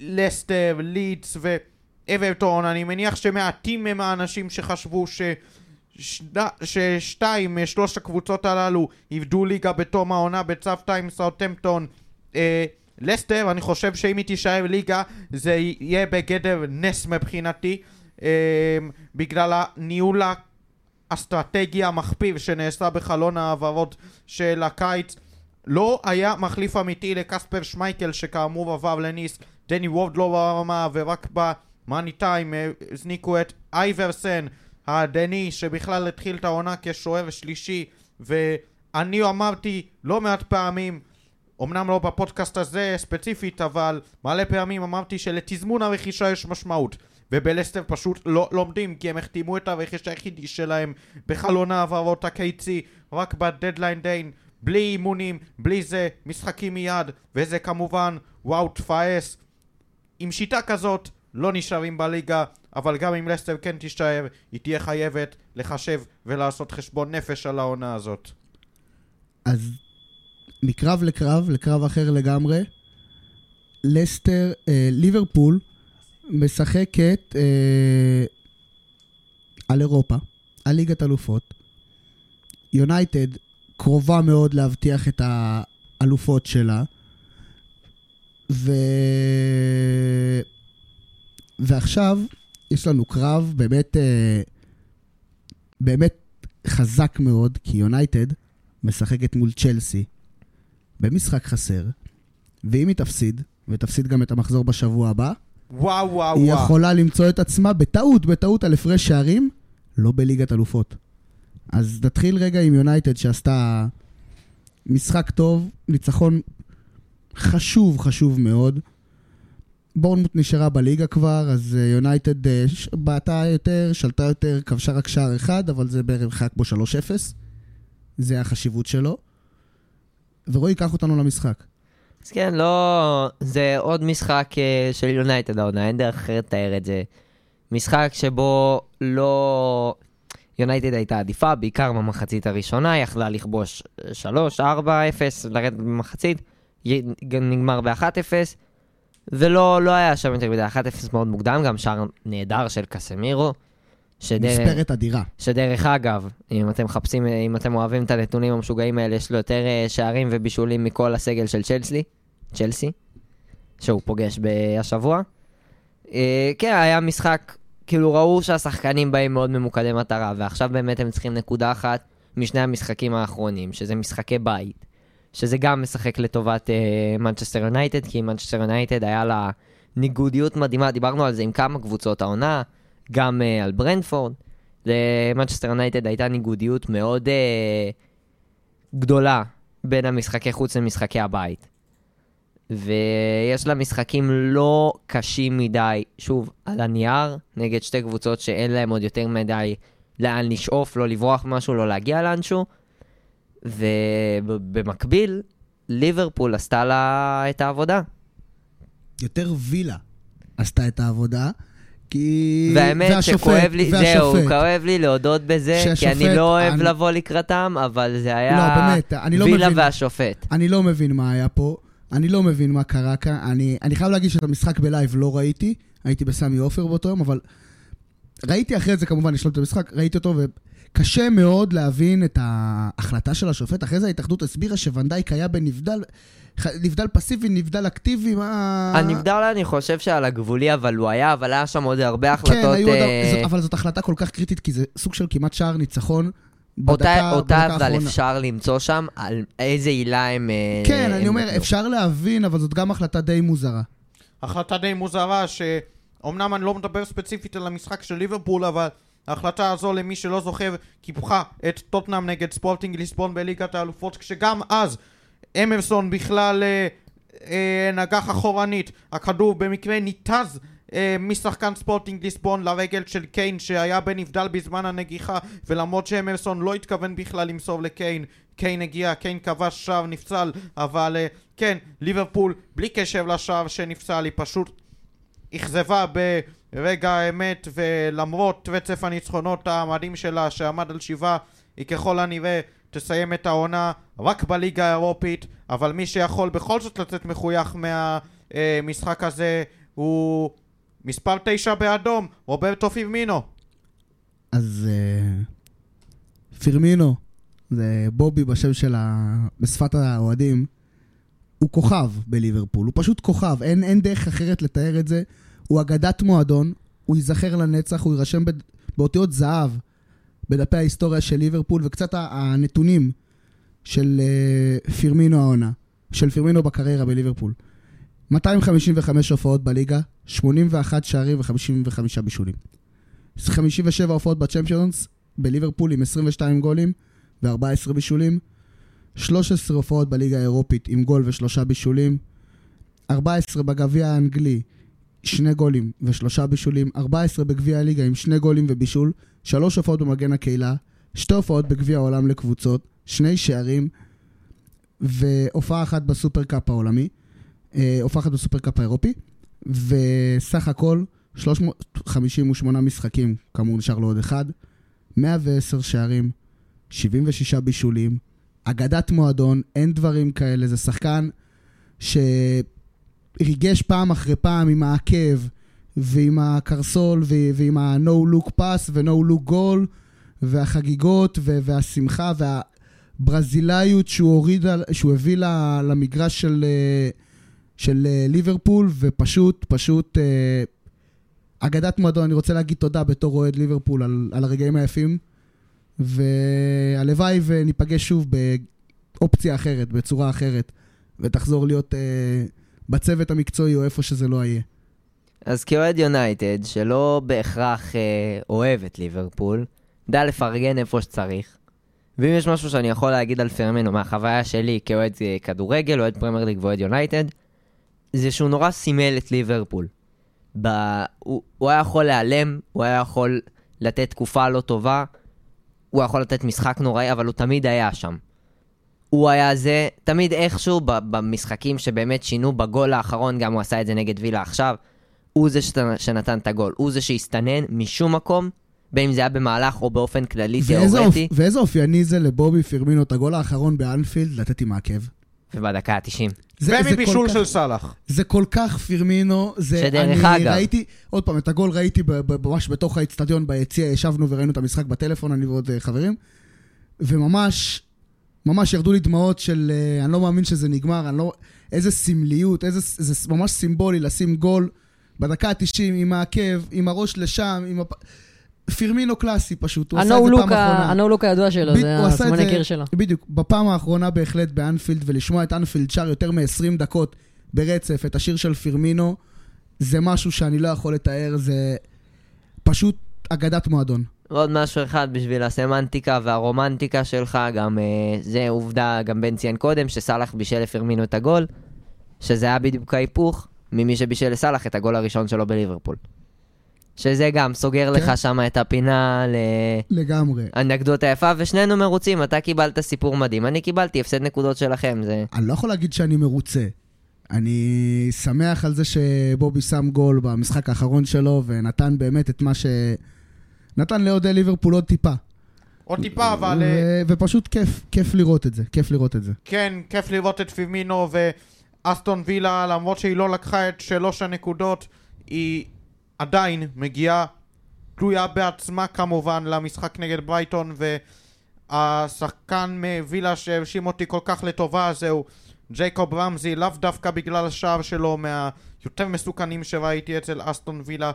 לסטר, לידס ואברטון, אני מניח שמעטים הם האנשים שחשבו ש... ששתיים משלוש הקבוצות הללו איבדו ליגה בתום העונה בצוותא עם סאוטמפטון. אה, לסטר, אני חושב שאם היא תישאר ליגה זה יהיה בגדר נס מבחינתי אה, בגלל הניהול האסטרטגי המכפיל שנעשה בחלון ההעברות של הקיץ לא היה מחליף אמיתי לקספר שמייקל שכאמור עבר לניס דני ווד לא ברמה ורק טיים אה, הזניקו את אייברסן הדני שבכלל התחיל את העונה כשוער שלישי ואני אמרתי לא מעט פעמים אמנם לא בפודקאסט הזה ספציפית אבל מלא פעמים אמרתי שלתזמון הרכישה יש משמעות ובלסטר פשוט לא לומדים כי הם החתימו את הרכש היחידי שלהם בחלון העברות הקיצי רק בדדליין דיין בלי אימונים, בלי זה, משחקים מיד וזה כמובן וואו תפאס. עם שיטה כזאת לא נשארים בליגה אבל גם אם לסטר כן תישאר היא תהיה חייבת לחשב ולעשות חשבון נפש על העונה הזאת אז מקרב לקרב, לקרב אחר לגמרי, לסטר, אה, ליברפול משחקת אה, על אירופה, על ליגת אלופות. יונייטד קרובה מאוד להבטיח את האלופות שלה. ו... ועכשיו יש לנו קרב באמת, אה, באמת חזק מאוד, כי יונייטד משחקת מול צ'לסי במשחק חסר, ואם היא תפסיד, ותפסיד גם את המחזור בשבוע הבא, וואו וואו היא וואו יכולה למצוא את עצמה בטעות, בטעות על הפרש שערים, לא בליגת אלופות. אז נתחיל רגע עם יונייטד שעשתה משחק טוב, ניצחון חשוב, חשוב מאוד. בורנמוט נשארה בליגה כבר, אז אה, יונייטד ש- בעטה יותר, שלטה יותר, כבשה רק שער אחד, אבל זה בערך היה כמו 3-0. זה החשיבות שלו. ורועי, קח אותנו למשחק. אז כן, לא... זה עוד משחק אה, של יונייטד העונה, אין דרך אחרת לתאר את זה. משחק שבו לא... יונייטד הייתה עדיפה, בעיקר במחצית הראשונה, יכלה לכבוש 3, 4, 0, לרדת במחצית, נגמר ב-1-0, ולא לא היה שם יותר מדי, 1-0 מאוד מוקדם, גם שער נהדר של קסמירו. שדרך- מספרת אדירה. שדרך אגב, אם אתם מחפשים, אם אתם אוהבים את הנתונים המשוגעים האלה, יש לו יותר אה, שערים ובישולים מכל הסגל של צ'לסי, צ'לסי, שהוא פוגש השבוע. אה, כן, היה משחק, כאילו ראו שהשחקנים באים מאוד ממוקדי מטרה, ועכשיו באמת הם צריכים נקודה אחת משני המשחקים האחרונים, שזה משחקי בית. שזה גם משחק לטובת מנצ'סטר יונייטד, כי מנצ'סטר יונייטד היה לה ניגודיות מדהימה, דיברנו על זה עם כמה קבוצות העונה, גם uh, על ברנדפורד. למנצ'סטר יונייטד הייתה ניגודיות מאוד uh, גדולה בין המשחקי חוץ למשחקי הבית. ויש לה משחקים לא קשים מדי, שוב, על הנייר, נגד שתי קבוצות שאין להם עוד יותר מדי לאן לשאוף, לא לברוח משהו, לא להגיע לאנשהו. ובמקביל, ליברפול עשתה לה את העבודה. יותר וילה עשתה את העבודה, כי... והאמת והשופט- שכואב לי, זהו, והשופט. כואב לי להודות בזה, כי שהשופט- אני לא אוהב אני- לבוא לקראתם, אבל זה היה לא, באמת, אני לא וילה מבין. והשופט. אני לא מבין מה היה פה, אני לא מבין מה קרה כאן. אני, אני חייב להגיד שאת המשחק בלייב לא ראיתי, הייתי בסמי עופר באותו יום, אבל ראיתי אחרי זה כמובן לשלוט את המשחק, ראיתי אותו, וקשה מאוד להבין את ההחלטה של השופט. אחרי זה ההתאחדות הסבירה שוונדייק היה בנבדל, נבדל פסיבי, נבדל אקטיבי, מה... הנבדל אני חושב שעל הגבולי, אבל הוא היה, אבל היה שם עוד הרבה כן, החלטות. היו עוד... אה, זאת- אבל זאת החלטה כל כך קריטית, כי זה סוג של כמעט שער ניצחון. אותה, בדקה- אותה בדקה אבל. אפשר למצוא שם על איזה עילה הם... אה, כן, הם אני אומר. אפשר להבין, אבל זאת גם החלטה די מוזרה. החלטה די מוזרה שאומנם אני לא מדבר ספציפית על המשחק של ליברפול אבל ההחלטה הזו למי שלא זוכר קיפחה את טוטנאם נגד ספורטינג ליסבון בליגת האלופות כשגם אז אמרסון בכלל אה, אה, נגח אחורנית. הכדור במקרה ניתז אה, משחקן ספורטינג ליסבון לרגל של קיין שהיה בנבדל בזמן הנגיחה ולמרות שאמרסון לא התכוון בכלל למסור לקיין קיין הגיע, קיין כבש שער נפסל אבל אה, כן, ליברפול בלי קשר לשער שנפסל היא פשוט אכזבה ברגע האמת ולמרות רצף הניצחונות המדהים שלה שעמד על שבעה היא ככל הנראה תסיים את העונה רק בליגה האירופית אבל מי שיכול בכל זאת לצאת מחוייך מהמשחק הזה הוא מספר תשע באדום רוברטו פירמינו. אז אה, פירמינו, זה בובי בשם של ה... בשפת האוהדים, הוא כוכב בליברפול, הוא פשוט כוכב, אין, אין דרך אחרת לתאר את זה. הוא אגדת מועדון, הוא ייזכר לנצח, הוא יירשם. באותיות זהב בדפי ההיסטוריה של ליברפול, וקצת הנתונים של אה, פירמינו העונה, של פירמינו בקריירה בליברפול. 255 הופעות בליגה, 81 שערים ו-55 בישולים. 57 הופעות בצ'מפיונס, בליברפול עם 22 גולים ו-14 בישולים. 13 הופעות בליגה האירופית עם גול ושלושה בישולים. 14 בגביע האנגלי, שני גולים ושלושה בישולים. 14 בגביע הליגה עם שני גולים ובישול. שלוש הופעות במגן הקהילה. שתי הופעות בגביע העולם לקבוצות. שני שערים. והופעה אחת בסופרקאפ העולמי. אה, הופעה אחת בסופרקאפ האירופי. וסך הכל 358 משחקים, כאמור נשאר לו עוד אחד, 110 שערים, 76 בישולים, אגדת מועדון, אין דברים כאלה, זה שחקן שריגש פעם אחרי פעם עם העקב ועם הקרסול ועם ה-no look pass ו-no look goal והחגיגות והשמחה והברזילאיות שהוא הוריד, שהוא הביא למגרש של, של ליברפול ופשוט, פשוט אה, אגדת מועדון, אני רוצה להגיד תודה בתור אוהד ליברפול על, על הרגעים היפים, והלוואי וניפגש שוב באופציה אחרת, בצורה אחרת, ותחזור להיות אה, בצוות המקצועי או איפה שזה לא יהיה. אז כאוהד יונייטד, שלא בהכרח אה, אוהב את ליברפול, דע לפרגן איפה שצריך. ואם יש משהו שאני יכול להגיד על פירמינו מהחוויה שלי כאוהד אה, כדורגל, אוהד פרמייר ליג ואוהד יונייטד, זה שהוא נורא סימל את ליברפול. ב... הוא, הוא היה יכול להיעלם, הוא היה יכול לתת תקופה לא טובה, הוא יכול לתת משחק נוראי, אבל הוא תמיד היה שם. הוא היה זה, תמיד איכשהו ב- במשחקים שבאמת שינו בגול האחרון, גם הוא עשה את זה נגד וילה עכשיו, הוא זה שת- שנתן את הגול, הוא זה שהסתנן משום מקום, בין אם זה היה במהלך או באופן כללי ואיזה, תיאורטי, אופ... ואיזה אופייני זה לבובי פירמינו, את הגול האחרון באנפילד, לתת עם העקב. ובדקה ה-90. זה, זה ומבישול של סאלח. זה כל כך פירמינו, זה... שדרך אני אגב- ראיתי, עוד פעם, את הגול ראיתי ממש בתוך האצטדיון ביציע, ישבנו וראינו את המשחק בטלפון, אני ועוד אה, חברים, וממש, ממש ירדו לי דמעות של, אה, אני לא מאמין שזה נגמר, אני לא... איזה סמליות, איזה... זה ממש סימבולי לשים גול בדקה ה-90 עם העקב, עם הראש לשם, עם הפ... פירמינו קלאסי פשוט, הוא עשה את זה פעם אחרונה. הנו-לוק הידוע שלו, ב- זה הסימני קיר שלו. בדיוק, בפעם האחרונה בהחלט באנפילד, ולשמוע את אנפילד שר יותר מ-20 דקות ברצף, את השיר של פירמינו, זה משהו שאני לא יכול לתאר, זה פשוט אגדת מועדון. ועוד משהו אחד בשביל הסמנטיקה והרומנטיקה שלך, גם אה, זה עובדה, גם בן ציין קודם, שסאלח בישל לפרמינו את הגול. שזה היה בדיוק ההיפוך ממי שבישל לסאלח את הגול הראשון שלו בליברפול. שזה גם סוגר כן. לך שם את הפינה לגמרי. לאנקדוטה יפה, ושנינו מרוצים, אתה קיבלת סיפור מדהים, אני קיבלתי הפסד נקודות שלכם, זה... אני לא יכול להגיד שאני מרוצה. אני שמח על זה שבובי שם גול במשחק האחרון שלו, ונתן באמת את מה ש... נתן לאוהדי ליברפול עוד טיפה. עוד טיפה, אבל... אה, ו- ופשוט כיף, כיף לראות את זה, כיף לראות את זה. כן, כיף לראות את פימינו ואסטון וילה, למרות שהיא לא לקחה את שלוש הנקודות, היא עדיין מגיעה תלויה בעצמה כמובן למשחק נגד ברייטון, והשחקן מווילה שהרשים אותי כל כך לטובה זהו ג'ייקוב רמזי, לאו דווקא בגלל השער שלו מהיותר מסוכנים שראיתי אצל אסטון וילה.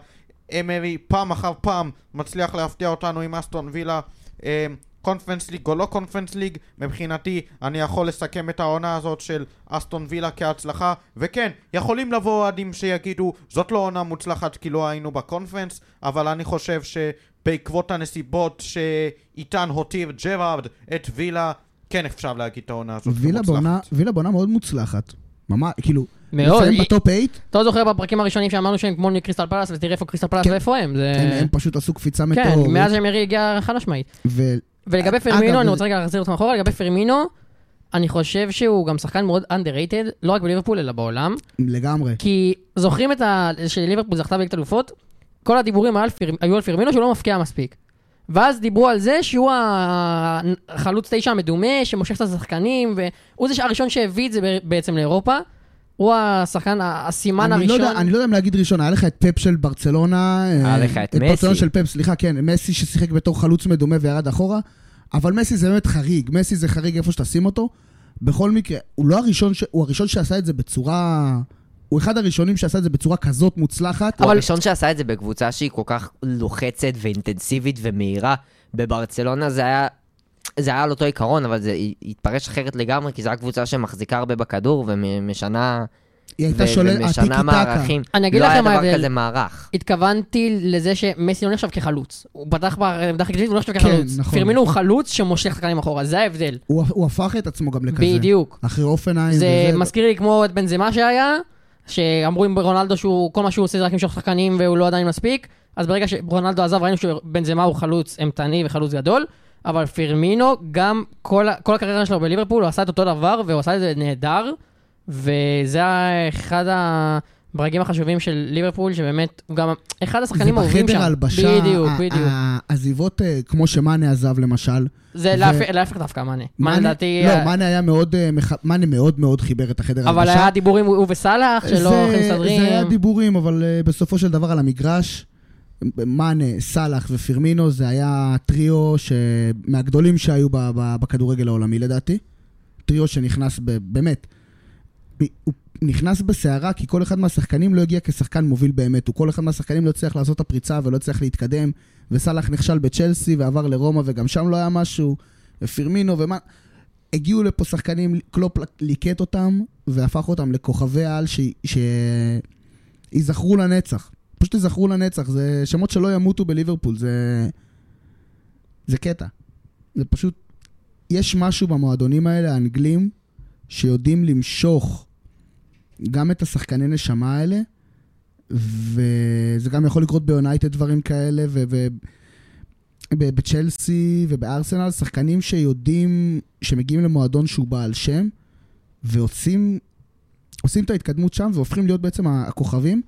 אמרי פעם אחר פעם מצליח להפתיע אותנו עם אסטון וילה. קונפרנס ליג או לא קונפרנס ליג, מבחינתי אני יכול לסכם את העונה הזאת של אסטון וילה כהצלחה, וכן, יכולים לבוא אוהדים שיגידו זאת לא עונה מוצלחת כי לא היינו בקונפרנס, אבל אני חושב שבעקבות הנסיבות שאיתן הותיר ג'רארד את וילה, כן אפשר להגיד את העונה הזאת וילה. בעונה, וילה בעונה מאוד מוצלחת. ממש, כאילו, מאוד. היא- בטופ 8, אתה לא זוכר בפרקים הראשונים שאמרנו שהם כמו קריסטל פלאס, ותראה איפה קריסטל פלאס כן. ואיפה הם. זה... הם, הם פשוט עשו קפיצה כן, מטאורית. מאז שאמרי הגיע חד משמעית. ולגבי אגב, פירמינו, אני רוצה רגע להחזיר אותך אחורה, לגבי פירמינו, אני חושב שהוא גם שחקן מאוד underrated, לא רק בליברפול אלא בעולם, לגמרי. כי זוכרים את ה... שליברפול זכתה בליגת אלופות? כל הדיבורים. היו על פרמינו שהוא לא מפקיע מספיק. ואז דיברו על זה שהוא החלוץ תשע המדומה, שמושך את השחקנים, והוא זה הראשון שהביא את זה בעצם לאירופה. הוא השחקן, הסימן אני לא, הראשון. יודע, אני לא יודע אם להגיד ראשון, היה לך את פפ של ברצלונה. היה אה, לך את ברצלונה מסי. של פפ, סליחה, כן, מסי ששיחק בתור חלוץ מדומה וירד אחורה, אבל מסי זה באמת חריג, מסי זה חריג איפה שתשים אותו. בכל מקרה, הוא לא הראשון, ש... הוא הראשון שעשה את זה בצורה... הוא אחד הראשונים שעשה את זה בצורה כזאת מוצלחת. הוא אבל- הראשון שעשה את זה בקבוצה שהיא כל כך לוחצת ואינטנסיבית ומהירה. בברצלונה זה היה... זה היה על אותו עיקרון, אבל זה התפרש אחרת לגמרי, כי זו הייתה קבוצה שמחזיקה הרבה בכדור ומשנה... היא הייתה שוללת, ומשנה. מערכים. אני אגיד לא היה לכם מה דבר ההבדל. כזה מערך. התכוונתי לזה שמסי לא נחשב כחלוץ. הוא פתח בעמדה הכי הוא לא נחשב כן, כחלוץ. נכון. פרמינו הוא חלוץ שמושך שחקנים אחורה, זה ההבדל. הוא, הוא הפך את עצמו גם לכזה. בדיוק. אחרי אופנהיים זה וזה. מזכיר לי כמו את בנזמה שהיה, שאמרו עם רונלדו שהוא, כל מה שהוא עושה זה רק למשוך שחקנים והוא לא עדיין מספיק, אז ברגע שרונלדו עזב ראינו שבנזמה הוא חלוץ אימתני וחלוץ גדול, אבל פרמינו, גם כל, ה- כל הקריירה שלו בליברפול, הוא עשה את אותו דבר, והוא עשה את זה נהדר, וזה אחד הברגים החשובים של ליברפול, שבאמת, הוא גם אחד השחקנים האהובים שם. ובחדר ההלבשה, בדיוק, ה- בדיוק. ה- העזיבות, אה, כמו שמאנה עזב למשל. זה ו- להפך- דווקא, מאנה. מאנה לדעתי... לא, אה, מאנה היה מאוד, אה, מאנה מאוד מאוד חיבר את החדר אבל ההלבשה. היה דיבורים, הוא וסאלח, שלא זה- הכי מסתדרים. זה היה דיבורים, אבל בסופו של דבר על המגרש, מאנה, סאלח ופירמינו, זה היה טריו ש... מהגדולים שהיו ב- ב- בכדורגל העולמי לדעתי. טריו שנכנס ב... באמת, הוא נכנס בסערה כי כל אחד מהשחקנים לא הגיע כשחקן מוביל באמת. הוא כל אחד מהשחקנים לא הצליח לעשות את הפריצה ולא הצליח להתקדם, וסאלח נכשל בצ'לסי ועבר לרומא וגם שם לא היה משהו, ופירמינו ומה... הגיעו לפה שחקנים, קלופ ליקט אותם והפך אותם לכוכבי על ש... שיזכרו לנצח. פשוט ייזכרו לנצח. זה שמות שלא ימותו בליברפול, זה... זה קטע. זה פשוט... יש משהו במועדונים האלה, האנגלים, שיודעים למשוך גם את השחקני נשמה האלה, וזה גם יכול לקרות ביונייטד דברים כאלה, ו... ו... ב- בצ'לסי ובארסנל, שחקנים שיודעים, שמגיעים למועדון שהוא בעל שם, ועושים עושים את ההתקדמות שם והופכים להיות בעצם הכוכבים,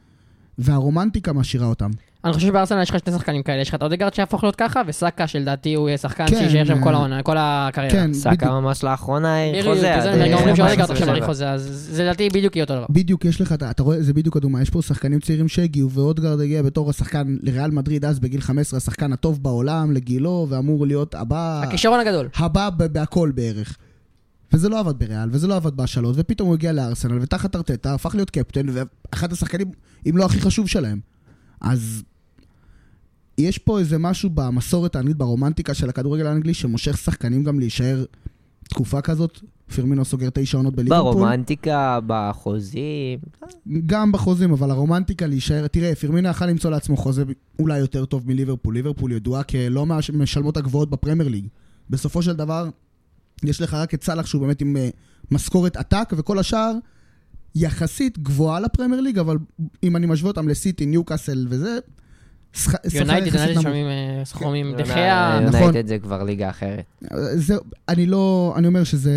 והרומנטיקה משאירה אותם. אני חושב שבארסנל יש לך שני שחקנים כאלה, יש לך את אודגרד שיהפוך להיות ככה, וסאקה שלדעתי הוא יהיה שחקן כן, שיישאר שם כל אה, העונה, כל הקריירה. כן, סאקה בדיוק. ממש לאחרונה בדיוק, חוזה. זה אז, גם אה, אומרים שאודגרד ממש עכשיו האריך בסדר. חוזה, אז זה לדעתי בדיוק יהיה אותו דבר. בדיוק, יש לך, אתה רואה, זה בדיוק הדוגמה, יש פה שחקנים צעירים שהגיעו, ואודגרד הגיע בתור השחקן לריאל מדריד אז בגיל 15, השחקן הטוב בעולם, לגילו, ואמור להיות הבא, הכישרון הגדול. הבא בהכל בערך. וזה לא עבד בריאל, וזה לא עבד בהשאלות, ופתאום הוא הגיע לארסנל, ותחת ארטטה הפך להיות קפטן, ואחד השחקנים, אם לא הכי חשוב שלהם. אז יש פה איזה משהו במסורת האנגלית, ברומנטיקה של הכדורגל האנגלי, שמושך שחקנים גם להישאר תקופה כזאת. פירמינו סוגר תשע עונות בליברפול. ברומנטיקה, בחוזים. גם בחוזים, אבל הרומנטיקה להישאר... תראה, פירמינו יכל למצוא לעצמו חוזה אולי יותר טוב מליברפול. ליברפול ידועה כלא מהמשלמות הגבוהות בפרמייר ליג. בסופו של דבר, יש לך רק את סאלח שהוא באמת עם אה, משכורת עתק, וכל השאר יחסית גבוהה לפרמייר ליג, אבל אם אני משווה אותם לסיטי, ניוקאסל וזה, שכ- שכר יונייטד, יונייטד. שומעים אה, סכומים. יונה- דחיה, נכון. יונייטד זה כבר ליגה אחרת. זהו, אני לא, אני אומר שזה,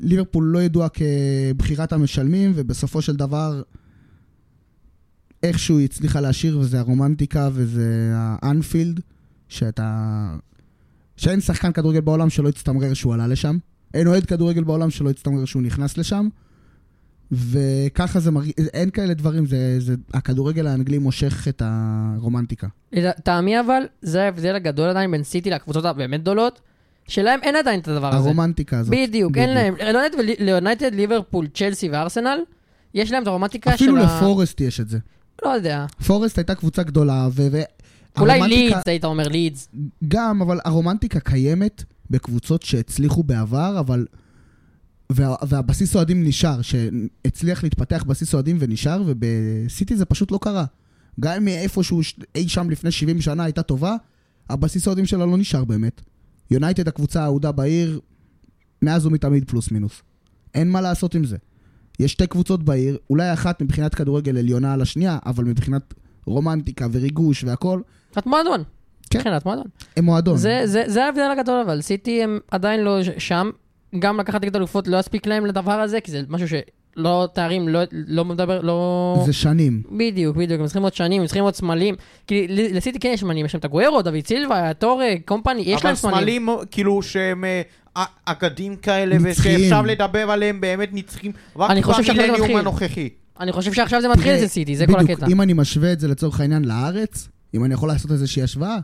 ליברפול לא ידועה כבחירת המשלמים, ובסופו של דבר, איכשהו היא הצליחה להשאיר, וזה הרומנטיקה, וזה האנפילד, שאתה... שאין שחקן כדורגל בעולם שלא יצטמרר שהוא עלה לשם. אין אוהד כדורגל בעולם שלא יצטמרר שהוא נכנס לשם. וככה זה מרגיש, אין כאלה דברים, זה, זה, הכדורגל האנגלי מושך את הרומנטיקה. לטעמי אבל, זה ההבדל הגדול עדיין בין סיטי לקבוצות הבאמת גדולות, שלהם אין עדיין את הדבר הזה. הרומנטיקה הזאת. בדיוק, אין בדיוק. להם. ליונייטד ליברפול, צ'לסי וארסנל, יש להם את הרומנטיקה של אפילו ה... לפורסט יש את זה. לא יודע. פורסט הייתה קבוצה גדולה, ו... אולי לידס, היית אומר לידס. גם, אבל הרומנטיקה קיימת בקבוצות שהצליחו בעבר, אבל... וה, והבסיס אוהדים נשאר, שהצליח להתפתח בסיס אוהדים ונשאר, ובסיטי זה פשוט לא קרה. גם אם איפשהו אי שם לפני 70 שנה הייתה טובה, הבסיס אוהדים שלה לא נשאר באמת. יונייטד הקבוצה האהודה בעיר, מאז ומתמיד פלוס מינוס. אין מה לעשות עם זה. יש שתי קבוצות בעיר, אולי אחת מבחינת כדורגל עליונה על השנייה, אבל מבחינת רומנטיקה וריגוש והכל, את מועדון. כן. כן, את מועדון. הם מועדון. זה- זה זה ההבדל הגדול, אבל סיטי הם עדיין לא שם. גם לקחת ליגת אלופות לא יספיק להם לדבר הזה, כי זה משהו שלא תארים, לא- לא מדבר, לא... זה שנים. בדיוק, בדיוק, הם צריכים עוד שנים, הם צריכים עוד סמלים. כי ל- לסיטי כן יש סמלים, יש להם את אגוארו, דוד סילבה, טורה, קומפני, יש להם סמלים. אבל סמלים כאילו שהם אה, אגדים כאלה, נצחיים. ושאפשר לדבר עליהם באמת נצחיים, רק במילניום. הנוכחי. אני חושב שעכשיו זה מתחיל אצל סיטי, זה כל הקטע. אם אני משווה את זה לצורך העניין לארץ, אם אני יכול לעשות איזושהי השוואה,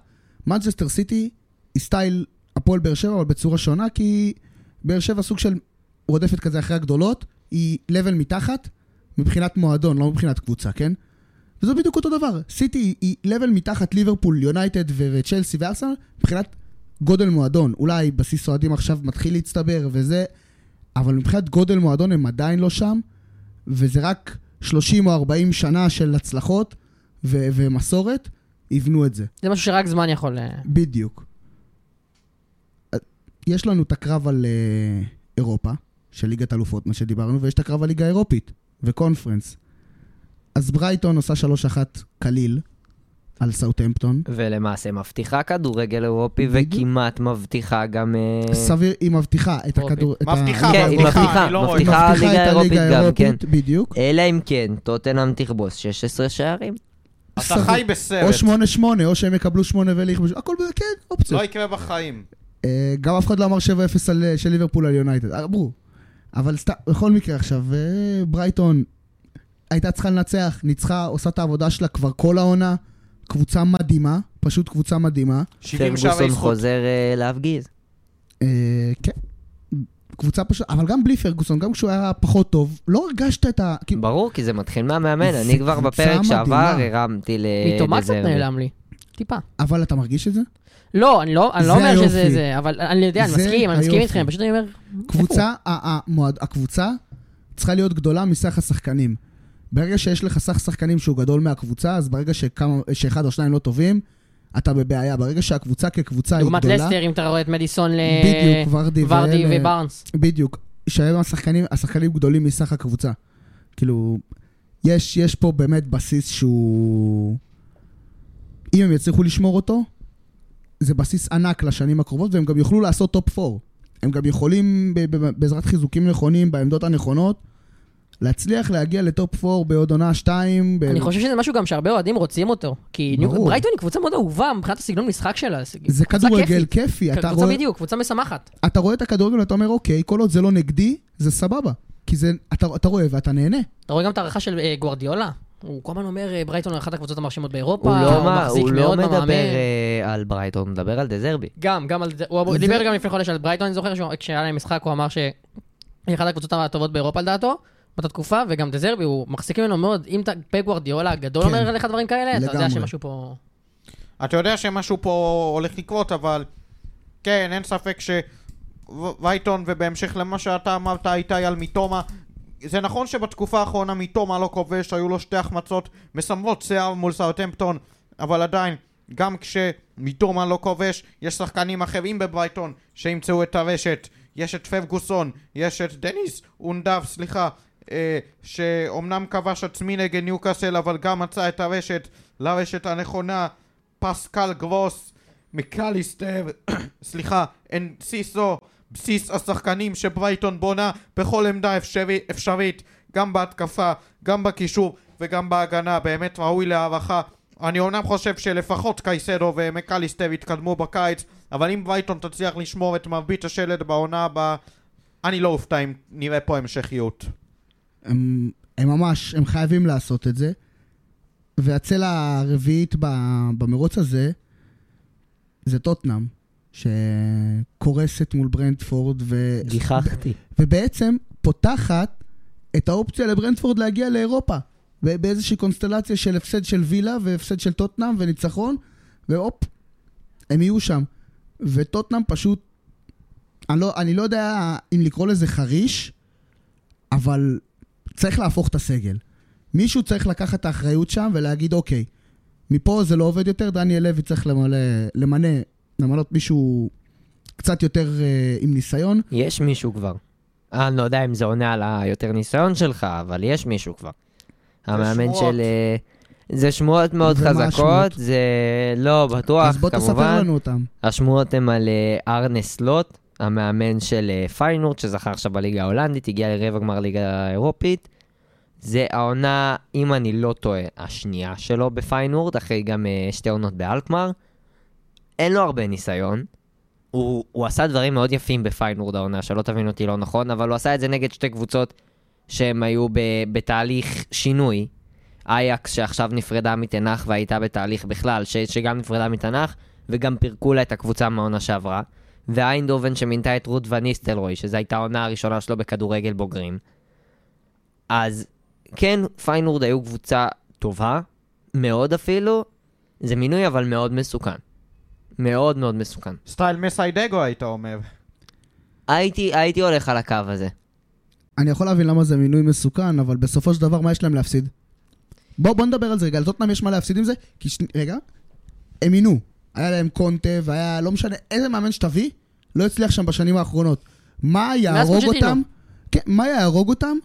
מנצ'סטר סיטי היא סטייל הפועל באר שבע, אבל בצורה שונה, כי באר שבע סוג של רודפת כזה אחרי הגדולות, היא לבל מתחת, מבחינת מועדון, לא מבחינת קבוצה, כן? וזה בדיוק אותו דבר. סיטי היא לבל מתחת ליברפול, יונייטד וצ'לסי וארסנל, מבחינת גודל מועדון. אולי בסיס אוהדים עכשיו מתחיל להצטבר וזה, אבל מבחינת גודל מועדון הם עדיין לא שם, וזה רק 30 או 40 שנה של הצלחות ו- ומסורת, יבנו את זה. זה משהו שרק זמן יכול... אה, בדיוק. יש לנו את הקרב על אה, אירופה, של ליגת אלופות, מה שדיברנו, ויש את הקרב על ליגה האירופית, וקונפרנס. אז ברייטון עושה 3-1 קליל על סאוטהמפטון. ולמעשה מבטיחה כדורגל אירופי. וכמעט מבטיחה גם... אה, סביר, היא מבטיחה את. הכדור... מבטיחה, כן, היא מבטיחה, מבטיחה, לא ליגה את אירופית הליגה גם, כן. האירופית, בדיוק. אלא אם כן, טוטנאם תכבוס 16 שערים. אתה. חי או בסרט. 8-8, או שהם יקבלו 8 ולכבוש, הכל בזה, כן, אופציות. לא יקרה בחיים. אה, גם אף אחד לא אמר 7-0 על, אה, של ליברפול על יונייטד, אמרו. אבל סתם, בכל מקרה עכשיו, ברייטון הייתה צריכה לנצח, ניצחה, עושה את העבודה שלה כבר כל העונה. קבוצה מדהימה, פשוט קבוצה מדהימה. 70 שערי פרגוסון זכות. חוזר אה, להפגיז. אה, כן. קבוצה פשוט, אבל גם בלי פרגוסון, גם כשהוא היה פחות טוב, לא הרגשת את ה... כאילו, ברור, כי זה מתחיל מהמאמן. אני כבר בפרק שעבר. הרמתי מתומה קצת. נעלם לי. טיפה. אבל אתה מרגיש את זה? לא, אני לא, אני לא אומר שזה. זה, אבל אני יודע, אני מסכים, אני מסכים. איתכם, פשוט אני אומר... קבוצה, הקבוצה צריכה להיות גדולה מסך השחקנים. ברגע שיש לך סך שחקנים שהוא גדול מהקבוצה, אז ברגע שכמה, שאחד או שניים לא טובים, אתה בבעיה. ברגע שהקבוצה כקבוצה היא דוגמת גדולה... לסטר, אם אתה רואה את מדיסון ל... בדיוק, ורדי ורדי ואלה- ובארנס. בדיוק. שהיום השחקנים, השחקנים גדולים מסך הקבוצה. כאילו, יש, יש פה באמת בסיס שהוא... אם הם יצליחו לשמור אותו, זה בסיס ענק לשנים הקרובות, והם גם יוכלו לעשות top 4. הם גם יכולים, בעזרת חיזוקים נכונים, בעמדות הנכונות, להצליח להגיע ל-top 4 בעוד עונה 2. ב- אני חושב שזה משהו גם שהרבה אוהדים רוצים אותו. כי ניו-. ברייטון היא קבוצה מאוד אהובה מבחינת הסגנון משחק שלה. זה כדורגל. כיפי. אתה קבוצה רואה, בדיוק, קבוצה משמחת. אתה רואה את הכדורגל ואתה אומר, אוקיי, כל עוד זה לא נגדי, זה סבבה. כי זה, אתה, אתה רואה ואתה נהנה. אתה רואה גם את הערכה של אה, גוארדיולה? הוא כל הזמן אומר, אה, ברייטון הוא אחת הקבוצות המרשימות באירופה, הוא לא מה- מחזיק הוא לא מאוד מדבר במאמן. אה, על ברייטון, הוא מדבר על דזרבי. גם, גם על זה, הוא זה- דיבר גם לפני חודש על ברייטון, אני זוכר שכשהיה להם משחק הוא אמר שהיא אחת הקבוצות הטובות באירופה לדעתו, באותה תקופה, וגם דזרבי, הוא מחזיק ממנו מאוד, אם אתה- פפ גוארדיולה הגדול כן. אומר עליך דברים כאלה, אתה יודע לגמרי. שמשהו פה... אתה יודע שמשהו פה הולך לקרות, אבל כן, אין ספק שווייטון, ובהמשך למה שאתה אמרת, איתי, על מיטומה, זה נכון שבתקופה האחרונה מיטומה לא כובש, היו לו שתי החמצות מסמרות שיער מול סאוטהמפטון, אבל עדיין, גם כשמיטומה לא כובש, יש שחקנים אחרים בברייטון שימצאו את הרשת. יש את פרגוסון, יש את דניס אונדב, סליחה, אה, שאומנם כבש עצמי נגד ניוקאסל, אבל גם מצא את הרשת לרשת הנכונה, פסקל גרוס, מקליסטר, סליחה, אנסיסו, בסיס השחקנים שברייטון בונה בכל עמדה אפשרי, אפשרית, גם בהתקפה, גם בקישור וגם בהגנה, באמת ראוי להערכה. אני אומנם חושב שלפחות קייסדו ומקליסטר יתקדמו בקיץ, אבל אם ברייטון תצליח לשמור את מרבית השלד בעונה הבאה, אני לא אופתע אם נראה פה המשכיות. הם, הם ממש, הם חייבים לעשות את זה. והצלע הרביעית במרוץ הזה זה טוטנאם, שקורסת מול ברנדפורד, ו... גיחכתי. ובעצם פותחת את האופציה לברנדפורד להגיע לאירופה. באיזושהי קונסטלציה של הפסד של וילה והפסד של טוטנאם וניצחון, והופ, הם יהיו שם. וטוטנאם פשוט, אני לא, אני לא יודע אם לקרוא לזה חריש, אבל צריך להפוך את הסגל. מישהו צריך לקחת את האחריות שם ולהגיד, אוקיי, מפה זה לא עובד יותר, דניאל לוי צריך למלא, למנה, למנות מישהו קצת יותר אה, עם ניסיון. יש מישהו כבר. אה, אני לא יודע אם זה עונה על היותר ניסיון שלך, אבל יש מישהו כבר. המאמן שמועות. של... אה, זה שמועות מאוד ומה חזקות, השמועות? זה לא בטוח, אז בוא תספר כמובן. לנו אותם. השמועות הן על אה, ארנה סלוט, המאמן של אה, פיינורד, שזכה עכשיו בליגה ההולנדית, הגיע לרבע גמר ליגה האירופית. זה העונה, אם אני לא טועה, השנייה שלו בפיינורד, אחרי גם אה, שתי עונות באלקמר. אין לו הרבה ניסיון. הוא, הוא עשה דברים מאוד יפים בפיינורד העונה, שלא תבין אותי לא נכון, אבל הוא עשה את זה נגד שתי קבוצות שהם היו ב, בתהליך שינוי. אייאקס שעכשיו נפרדה מטן האח והייתה בתהליך בכלל, ש, שגם נפרדה מטן האח, וגם פירקו לה את הקבוצה מהעונה שעברה. ואיינדובן שמינתה את רות וניסטלרוי, שזו הייתה העונה הראשונה שלו בכדורגל בוגרים. אז כן, פיינורד היו קבוצה טובה, מאוד אפילו. זה מינוי אבל מאוד מסוכן. מאוד מאוד מסוכן. סטייל מה שצ'לסי היית אומר. הייתי, הייתי הולך על הקו הזה. אני יכול להבין למה זה מינוי מסוכן, אבל בסופו של דבר, מה יש להם להפסיד? בוא, בוא נדבר על זה רגע, לטוטנאם יש מה להפסיד עם זה, כי שני, רגע, הם מינו. היה להם קונטה, והיה, לא משנה, איזה מאמן שתביא, לא הצליח שם בשנים האחרונות. מה יהרוג. אותם? כן, מה יהרוג אותם?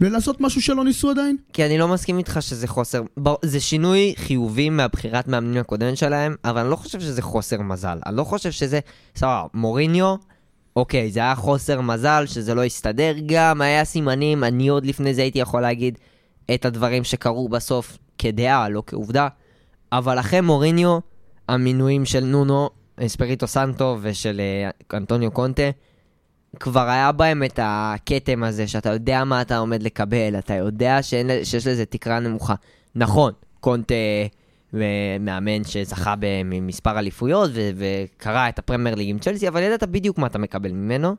ולעשות משהו שלא ניסו עדיין? כי אני לא מסכים איתך שזה חוסר... בר- זה שינוי חיובי מהבחירת מאמנים הקודמת שלהם, אבל אני לא חושב שזה חוסר מזל. אני לא חושב שזה... סבבה, מוריניו, אוקיי, זה היה חוסר מזל, שזה לא הסתדר גם, היה סימנים, אני עוד לפני זה הייתי יכול להגיד את הדברים שקרו בסוף כדעה, לא כעובדה. אבל אחרי מוריניו, המינויים של נונו, אספריטו סנטו ושל אה, אנטוניו קונטה, כבר היה בהם את הכתם הזה, שאתה יודע מה אתה עומד לקבל, אתה יודע שאין, שיש לזה תקרה נמוכה. נכון, קונטה אה, מאמן שזכה במספר אליפויות ו- וקרא את הפרמייר ליג עם צ'לסי, אבל ידעת בדיוק מה אתה מקבל ממנו.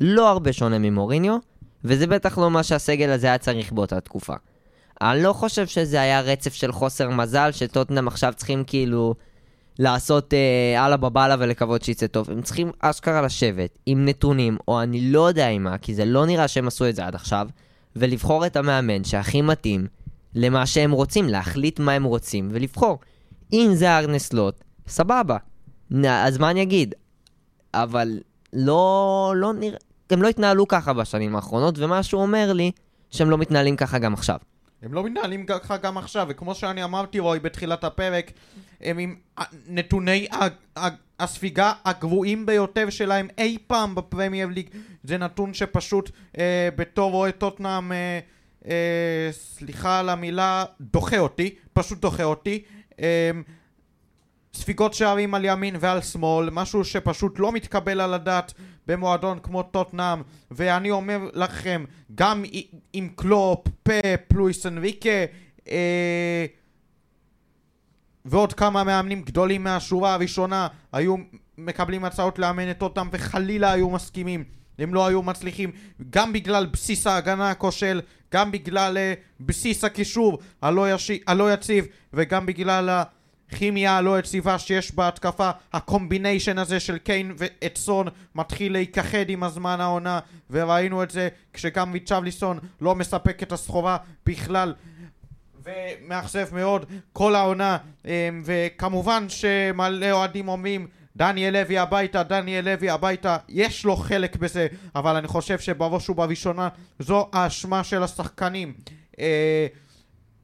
לא הרבה שונה ממוריניו, וזה בטח לא מה שהסגל הזה היה צריך באותה תקופה. אני לא חושב שזה היה רצף של חוסר מזל, שטוטנאם עכשיו צריכים כאילו לעשות אה, אללה בבאללה ולקוות שיצא טוב. הם צריכים אשכרה לשבת עם נתונים, או אני לא יודע עם מה, כי זה לא נראה שהם עשו את זה עד עכשיו, ולבחור את המאמן שהכי מתאים למה שהם רוצים, להחליט מה הם רוצים ולבחור. אם זה ארנה סלוט, סבבה. אז מה אני אגיד? אבל לא, לא נראה... הם לא התנהלו ככה בשנים האחרונות, ומשהו אומר לי שהם לא מתנהלים ככה גם עכשיו. הם לא מתנהלים ככה גם עכשיו, וכמו שאני אמרתי, רוי, בתחילת הפרק, הם עם נתוני הספיגה הגרועים ביותר שלהם אי פעם בפרמייר ליג. זה נתון שפשוט, אה, בתור רואה טוטנאם, אה, אה, סליחה על המילה, דוחה אותי, פשוט דוחה אותי. אה, ספיגות שערים על ימין ועל שמאל, משהו שפשוט לא מתקבל על הדעת במועדון כמו טוטנאם, ואני אומר לכם, גם עם קלופ, פפ, לואיס אנריקה, אה, ועוד כמה מאמנים גדולים מהשורה הראשונה היו מקבלים הצעות לאמן את טוטנאם וחלילה היו מסכימים. הם לא היו מצליחים, גם בגלל בסיס ההגנה הכושל, גם בגלל אה, בסיס הקישור הלא, הלא יציב, וגם בגלל הכימיה הלא יציבה שיש בהתקפה. הקומביניישן הזה של קיין ואצון מתחיל להיכחד עם הזמן העונה, וראינו את זה כשגם ריצ'בליסון לא מספק את הסחורה בכלל. ומאכזב מאוד כל העונה, אמ, וכמובן שמלא אוהדים אומרים דניאל לוי הביתה, דניאל לוי הביתה, יש לו חלק בזה, אבל אני חושב שבראש ובראשונה זו האשמה של השחקנים.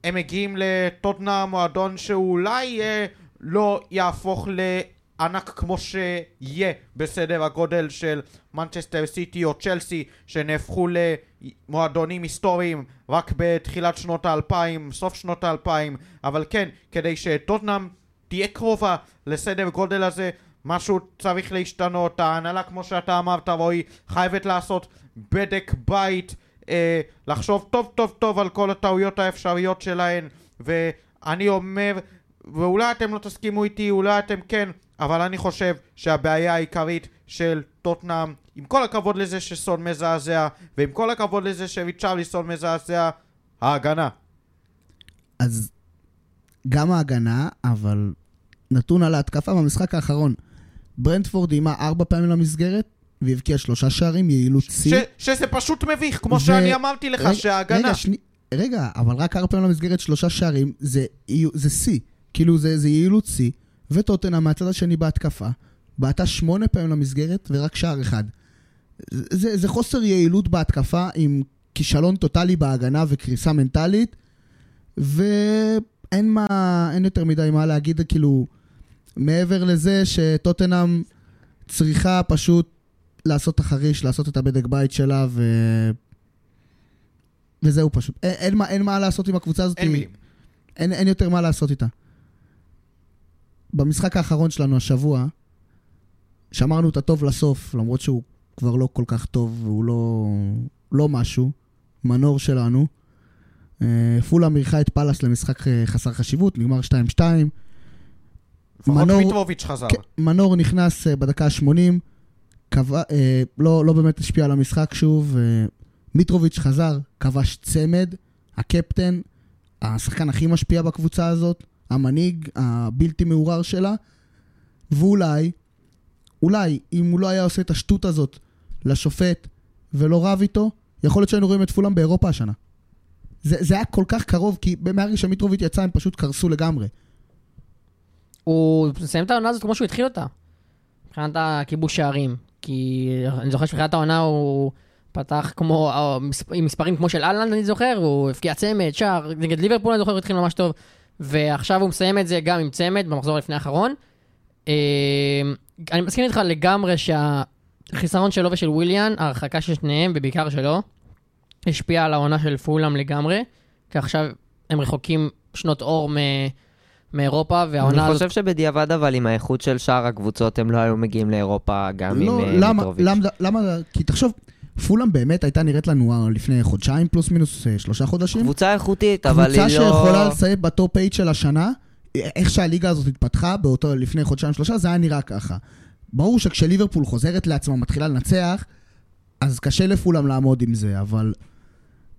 הם מגיעים לטוטנאם, מועדון שאולי אה, לא יהפוך לענק כמו שיהיה בסדר הגודל של מנצ'סטר סיטי או צ'לסי, שנהפכו למועדונים היסטוריים רק בתחילת שנות האלפיים, סוף שנות האלפיים, אבל כן, כדי שטוטנאם תהיה קרובה לסדר גודל הזה, משהו צריך להשתנות, ההנהלה כמו שאתה אמרת רועי, חייבת לעשות בדק בית, אה, לחשוב טוב טוב טוב על כל הטעויות האפשריות שלהן, ואני אומר, ואולי אתם לא תסכימו איתי, אולי אתם כן, אבל אני חושב שהבעיה העיקרית של טוטנאם, עם כל הכבוד לזה שסון מזעזע, ועם כל הכבוד לזה שריצ'רליסון מזעזע, ההגנה. אז גם ההגנה, אבל נתון על ההתקפה במשחק האחרון. ברנדפורד איימה ארבע פעמים למסגרת, והבקיעה שלושה שערים, יעילות שיא. שזה פשוט מביך, כמו ו- שאני אמרתי לך, רגע, שההגנה... רגע, שני... רגע, אבל רק ארבע פעמים למסגרת שלושה שערים, זה שיא. כאילו, זה, זה יעילות שיא, וטוטנה מהצד השני בהתקפה, בעטה שמונה פעמים למסגרת ורק שער אחד. זה, זה חוסר יעילות בהתקפה עם כישלון טוטאלי בהגנה וקריסה מנטלית, ואין מה, אין יותר מדי מה להגיד, כאילו, מעבר לזה שטוטנאם צריכה פשוט לעשות את החריש, לעשות את הבדק בית שלה, ו... וזהו פשוט. אין, אין, מה, אין מה לעשות עם הקבוצה הזאת. אין מילים. אין, אין יותר מה לעשות איתה. במשחק האחרון שלנו השבוע, שמרנו את הטוב לסוף, למרות שהוא כבר לא כל כך טוב, והוא לא, לא משהו. מנור שלנו. אה, פולה אירחה את פאלאס למשחק אה, חסר חשיבות, נגמר 2-2. לפחות מנור- מיטרוביץ' חזר. כן, מנור נכנס אה, בדקה ה-80, קבע, אה, לא, לא באמת השפיע על המשחק שוב. אה, מיטרוביץ' חזר, כבש צמד, הקפטן, השחקן הכי משפיע בקבוצה הזאת, המנהיג הבלתי מעורער שלה, ואולי, אולי, אם הוא לא היה עושה את השטות הזאת לשופט ולא רב איתו, יכול להיות שהיינו רואים את פולאם באירופה השנה. זה, זה היה כל כך קרוב, כי מהרגע שמיטרוביץ' יצא הם פשוט קרסו לגמרי. הוא מסיים את העונה הזאת כמו שהוא התחיל אותה. מבחינת הכיבוש שערים. כי אני זוכר שבתחילת העונה הוא פתח כמו, אה, עם מספרים כמו של אהלנד, אני זוכר, הוא הבקיע צמד, שער, נגד ליברפול אני זוכר הוא התחיל ממש טוב. ועכשיו הוא מסיים את זה גם עם צמד במחזור לפני האחרון. אה, אני מסכים איתך לגמרי שהחיסרון שלו ושל וויליאן, ההרחקה של שניהם, ובעיקר שלו, השפיע על העונה של פולאם לגמרי. כי עכשיו הם רחוקים שנות אור מ... מאירופה, והעונה אני הזאת... חושב שבדיעבד אבל עם האיכות של שאר הקבוצות הם לא היו מגיעים לאירופה גם לא, עם אה, למה, מיטרוביץ'. למה, למה, כי תחשוב, פולאם באמת הייתה נראית לנו אה, לפני חודשיים פלוס מינוס אה, שלושה חודשים. קבוצה איכותית, אבל היא לא... קבוצה שיכולה לסיים בטופ 8 של השנה, איך שהליגה הזאת התפתחה באותו לפני חודשיים שלושה, זה היה נראה ככה. ברור שכשליברפול חוזרת לעצמה, מתחילה לנצח, אז קשה לפולאם לעמוד עם זה, אבל,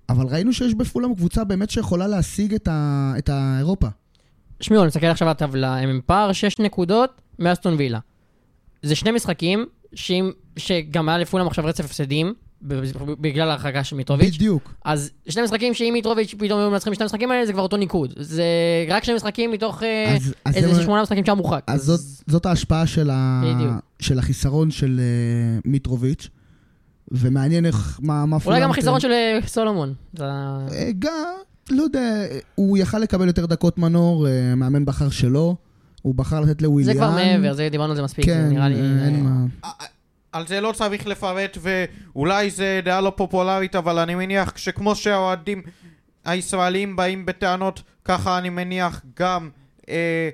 אבל ראינו שיש בפולאם קבוצה באמת שיכולה להשיג את, ה, את האירופה. שמעו, אני מסתכל עכשיו על הטבלה, הם עם פער 6 נקודות מאסטון וילה. זה שני משחקים, שאם, שגם היה לפולאם עכשיו רצף הפסדים, בגלל ההרחקה של מיטרוביץ', בדיוק. אז שני משחקים שאם מיטרוביץ' פתאום היו מנצחים בשני המשחקים האלה, זה כבר אותו ניקוד. זה רק שני משחקים מתוך אה, אז, אז, איזה זה- שמונה משחקים שהיה מורחק. אז זאת, זאת ההשפעה של, ה, בדיוק. של החיסרון של uh, מיטרוביץ', ומעניין איך, מה, מה אולי גם פולאם- החיסרון של אה, סולומון. גם, לא יודע, הוא יכל לקבל יותר דקות מנור, אה, מאמן בחר שלו, הוא בחר לתת זה לוויליאן. כבר מעבר, זה דיברנו על זה מספיק, זה כן, נראה לי... אה, אין מה. על זה לא צריך לפרט, ואולי זה דעה לא פופולרית, אבל אני מניח שכמו שהאוהדים הישראלים באים בטענות, ככה אני מניח גם אה,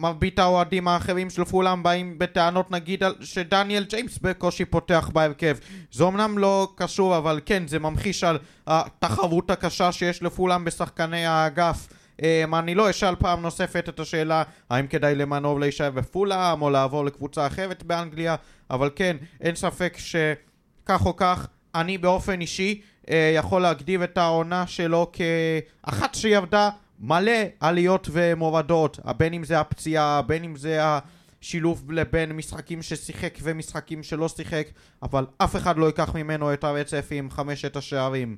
מרבית האוהדים האחרים של פולאם באים בטענות נגיד שדניאל ג'יימס בקושי פותח בהרכב. זה אמנם לא קשור, אבל כן, זה ממחיש על התחרות הקשה שיש לפולאם בשחקני האגף. Um, אני לא אשאל פעם נוספת את השאלה האם כדאי למנור להישאר בפולאם או לעבור לקבוצה אחרת באנגליה, אבל כן, אין ספק שכך או כך, אני באופן אישי uh, יכול להגדיר את העונה שלו כאחת שירדה מלא עליות ומורדות, בין אם זה הפציעה, בין אם זה השילוב לבין משחקים ששיחק ומשחקים שלא שיחק, אבל אף אחד לא ייקח ממנו את הרצף עם חמשת השערים.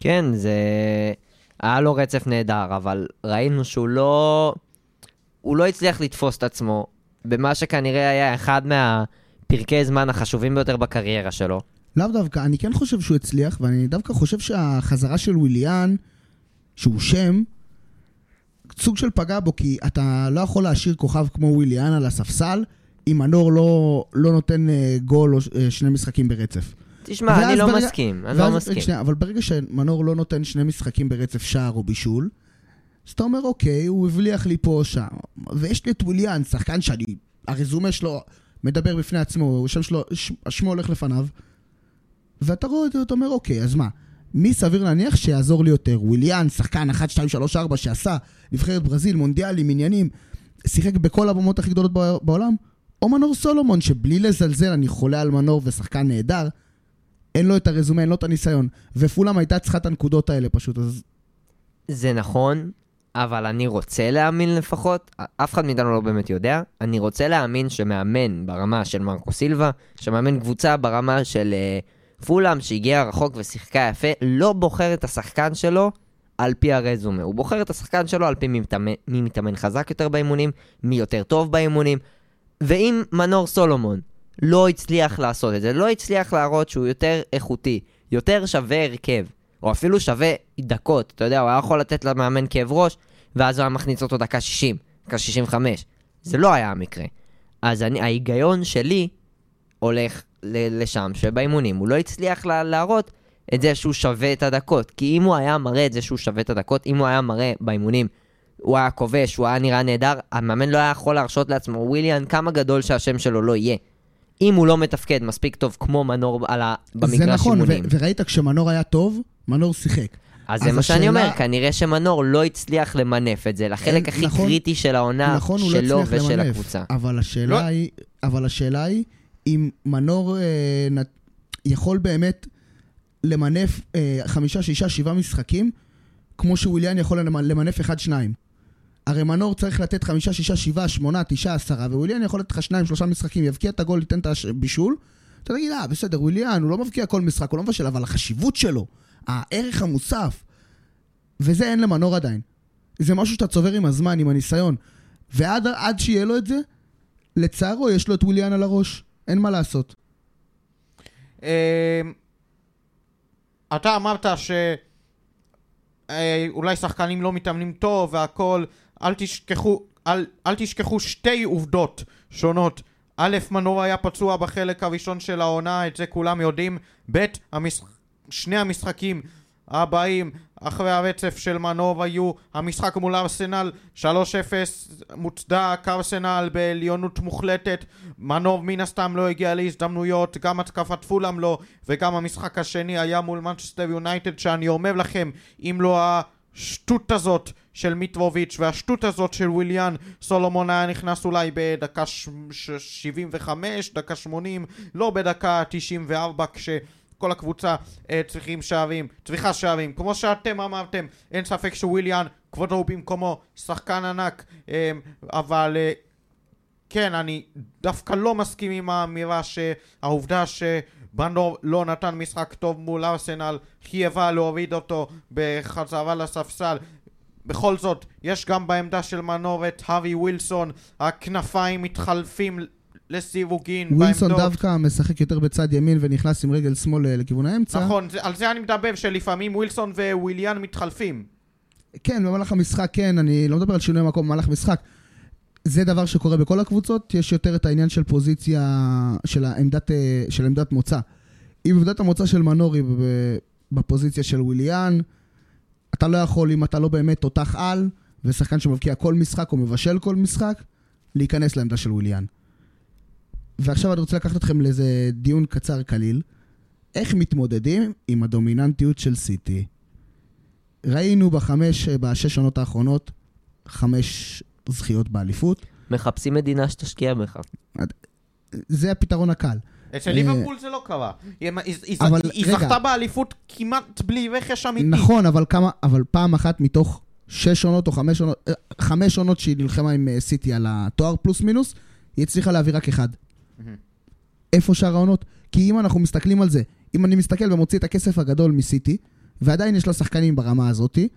כן, זה... היה לו רצף נהדר, אבל ראינו שהוא לא... הוא לא הצליח לתפוס את עצמו במה שכנראה היה אחד מהפרקי זמן החשובים ביותר בקריירה שלו. לאו דווקא, אני כן חושב שהוא הצליח, ואני דווקא חושב שהחזרה של וויליאן, שהוא שם, סוג של פגע בו, כי אתה לא יכול להשאיר כוכב כמו וויליאן על הספסל, אם מנור לא, לא נותן אה, גול או אה, שני משחקים ברצף. תשמע, אני לא ברגע- מסכים, אני ואז- לא מסכים. שנייה, אבל ברגע שמנור לא נותן שני משחקים ברצף שער או בישול, אז אתה אומר, אוקיי, הוא הבליח לי פה או שם. ויש לי את וויליאן, שחקן שאני, הרזומה שלו מדבר בפני עצמו, השם שלו, שמו הולך לפניו. ואתה רואה זה, אתה אומר, אוקיי, אז מה? מי סביר להניח שיעזור לי יותר? וויליאן, שחקן 1, 2, 3, 4, שעשה נבחרת ברזיל, מונדיאלים, עניינים, שיחק בכל הבמות הכי גדולות בע- בעולם? או מנור סולומון, שבלי לזלזל, אני חולה על מנור ושחקן נהדר, אין לו את הרזומה, אין לו את הניסיון. ופולאם הייתה צריכה את הנקודות האלה פשוט, אז זה נכון, אבל אני רוצה להאמין לפחות, אף אחד מאיתנו לא באמת יודע, אני רוצה להאמין שמאמן ברמה של מרקו סילבה, שמאמן קבוצה ברמה של uh, פולאם, שהגיע רחוק ושיחקה יפה, לא בוחר את השחקן שלו על פי הרזומה. הוא בוחר את השחקן שלו על פי מי מתאמן, מי מתאמן חזק יותר באימונים, מי יותר טוב באימונים. ואם מנור סולומון לא הצליח לעשות את זה, לא הצליח להראות שהוא יותר איכותי, יותר שווה הרכב, או אפילו שווה דקות, אתה יודע, הוא היה יכול לתת למאמן כאב ראש, ואז הוא היה מכניס אותו דקה 60, דקה 65. זה לא היה המקרה. אז אני, ההיגיון שלי הולך לשם, שבאימונים הוא לא הצליח לה, להראות את זה שהוא שווה את הדקות. כי אם הוא היה מראה את זה שהוא שווה את הדקות, אם הוא היה מראה באימונים, הוא היה כובש, הוא היה נראה נהדר, המאמן לא היה יכול להרשות לעצמו, וויליאן, כמה גדול שהשם שלו לא יהיה. אם הוא לא מתפקד מספיק טוב כמו מנור על ה... זה במגרש נכון, ו- אימונים. וראית כשמנור היה טוב, מנור שיחק. אז זה אז מה שאני השאלה- אומר, כנראה שמנור לא הצליח למנף את זה לחלק אין- הכי נכון- קריטי של העונה נכון, לא שלו הצליח ושל למנף, הקבוצה. אבל השאלה לא. היא, אבל השאלה היא, אם מנור אה, נת- יכול באמת למנף אה, חמישה, שישה, שבעה משחקים, כמו שוויליאן יכול למ- למנף אחד, שניים. הרי מנור צריך לתת חמישה, שישה, שבעה, שמונה, תשעה, עשרה, וויליאן יכול לתת לך שניים, שלושה משחקים, יבקיע את הגול, ייתן את הבישול. אתה תגיד, אה, בסדר, וויליאן, הוא לא מבקיע כל משחק, הוא לא מבשל, אבל החשיבות שלו, הערך המוסף, וזה אין למנור עדיין. זה משהו שאתה צובר עם הזמן, עם הניסיון. ועד עד שיהיה לו את זה, לצערו יש לו את וויליאן על הראש. אין מה לעשות. אמ, אתה אמרת ש... אה, שחקנים לא מתאמנים טוב והכל, אל תשכחו, אל, אל תשכחו שתי עובדות שונות. א', מנור היה פצוע בחלק הראשון של העונה, את זה כולם יודעים. ב', המש... שני המשחקים הבאים אחרי הרצף של מנור היו המשחק מול ארסנל 3-0 מוצדק, ארסנל בעליונות מוחלטת. מנור מן הסתם לא הגיע להזדמנויות, גם התקפת פולאם לא וגם המשחק השני היה מול מנצ'סטר יונייטד שאני אומר לכם אם לא השטות הזאת של מיטרוביץ' והשטות הזאת של וויליאן סולומון היה נכנס אולי בדקה ש- ש- 75, דקה 80, לא בדקה 94 כש... כל הקבוצה אה, צריכים שערים, צריכה שערים. כמו שאתם אמרתם, אין ספק שוויליאן, כבודו הוא במקומו, שחקן ענק, אה, אבל אה, כן, אני דווקא לא מסכים עם האמירה שהעובדה שבנדור לא נתן משחק טוב מול ארסנל חייבה להוריד אותו בחזרה לספסל. בכל זאת, יש גם בעמדה של מנור את הארי ווילסון, הכנפיים מתחלפים לסיווגין ווילסון בעמדות. דווקא משחק יותר בצד ימין ונכנס עם רגל שמאל אה, לכיוון האמצע. נכון, על זה אני מדבר, שלפעמים ווילסון וויליאן מתחלפים. כן, במהלך המשחק כן, אני לא מדבר על שינוי מקום במהלך משחק. זה דבר שקורה בכל הקבוצות, יש יותר את העניין של פוזיציה, של העמדת, אה, של עמדת מוצא. אם עמדת המוצא של מנור היא ב- בפוזיציה של וויליאן, אתה לא יכול, אם אתה לא באמת תותח על, ושחקן שמבקיע כל משחק או מבשל כל משחק, להיכנס לעמדה של וויליאן. ועכשיו אני רוצה לקחת אתכם לאיזה דיון קצר קליל. איך מתמודדים עם הדומיננטיות של סיטי? ראינו בחמש, בשש שנות האחרונות, חמש זכיות באליפות. מחפשים מדינה שתשקיע בך. זה הפתרון הקל. אצל אה, ליברפול זה לא קרה. היא. זכתה באליפות כמעט בלי רכש אמיתי. נכון, אבל כמה, אבל פעם אחת מתוך שש עונות או חמש עונות, אה, חמש עונות שהיא נלחמה עם אה, סיטי על התואר פלוס מינוס, היא הצליחה להביא רק אחד. איפה שאר העונות? כי אם אנחנו מסתכלים על זה, אם אני מסתכל ומוציא את הכסף הגדול מסיטי, ועדיין יש לה שחקנים ברמה הזאתי,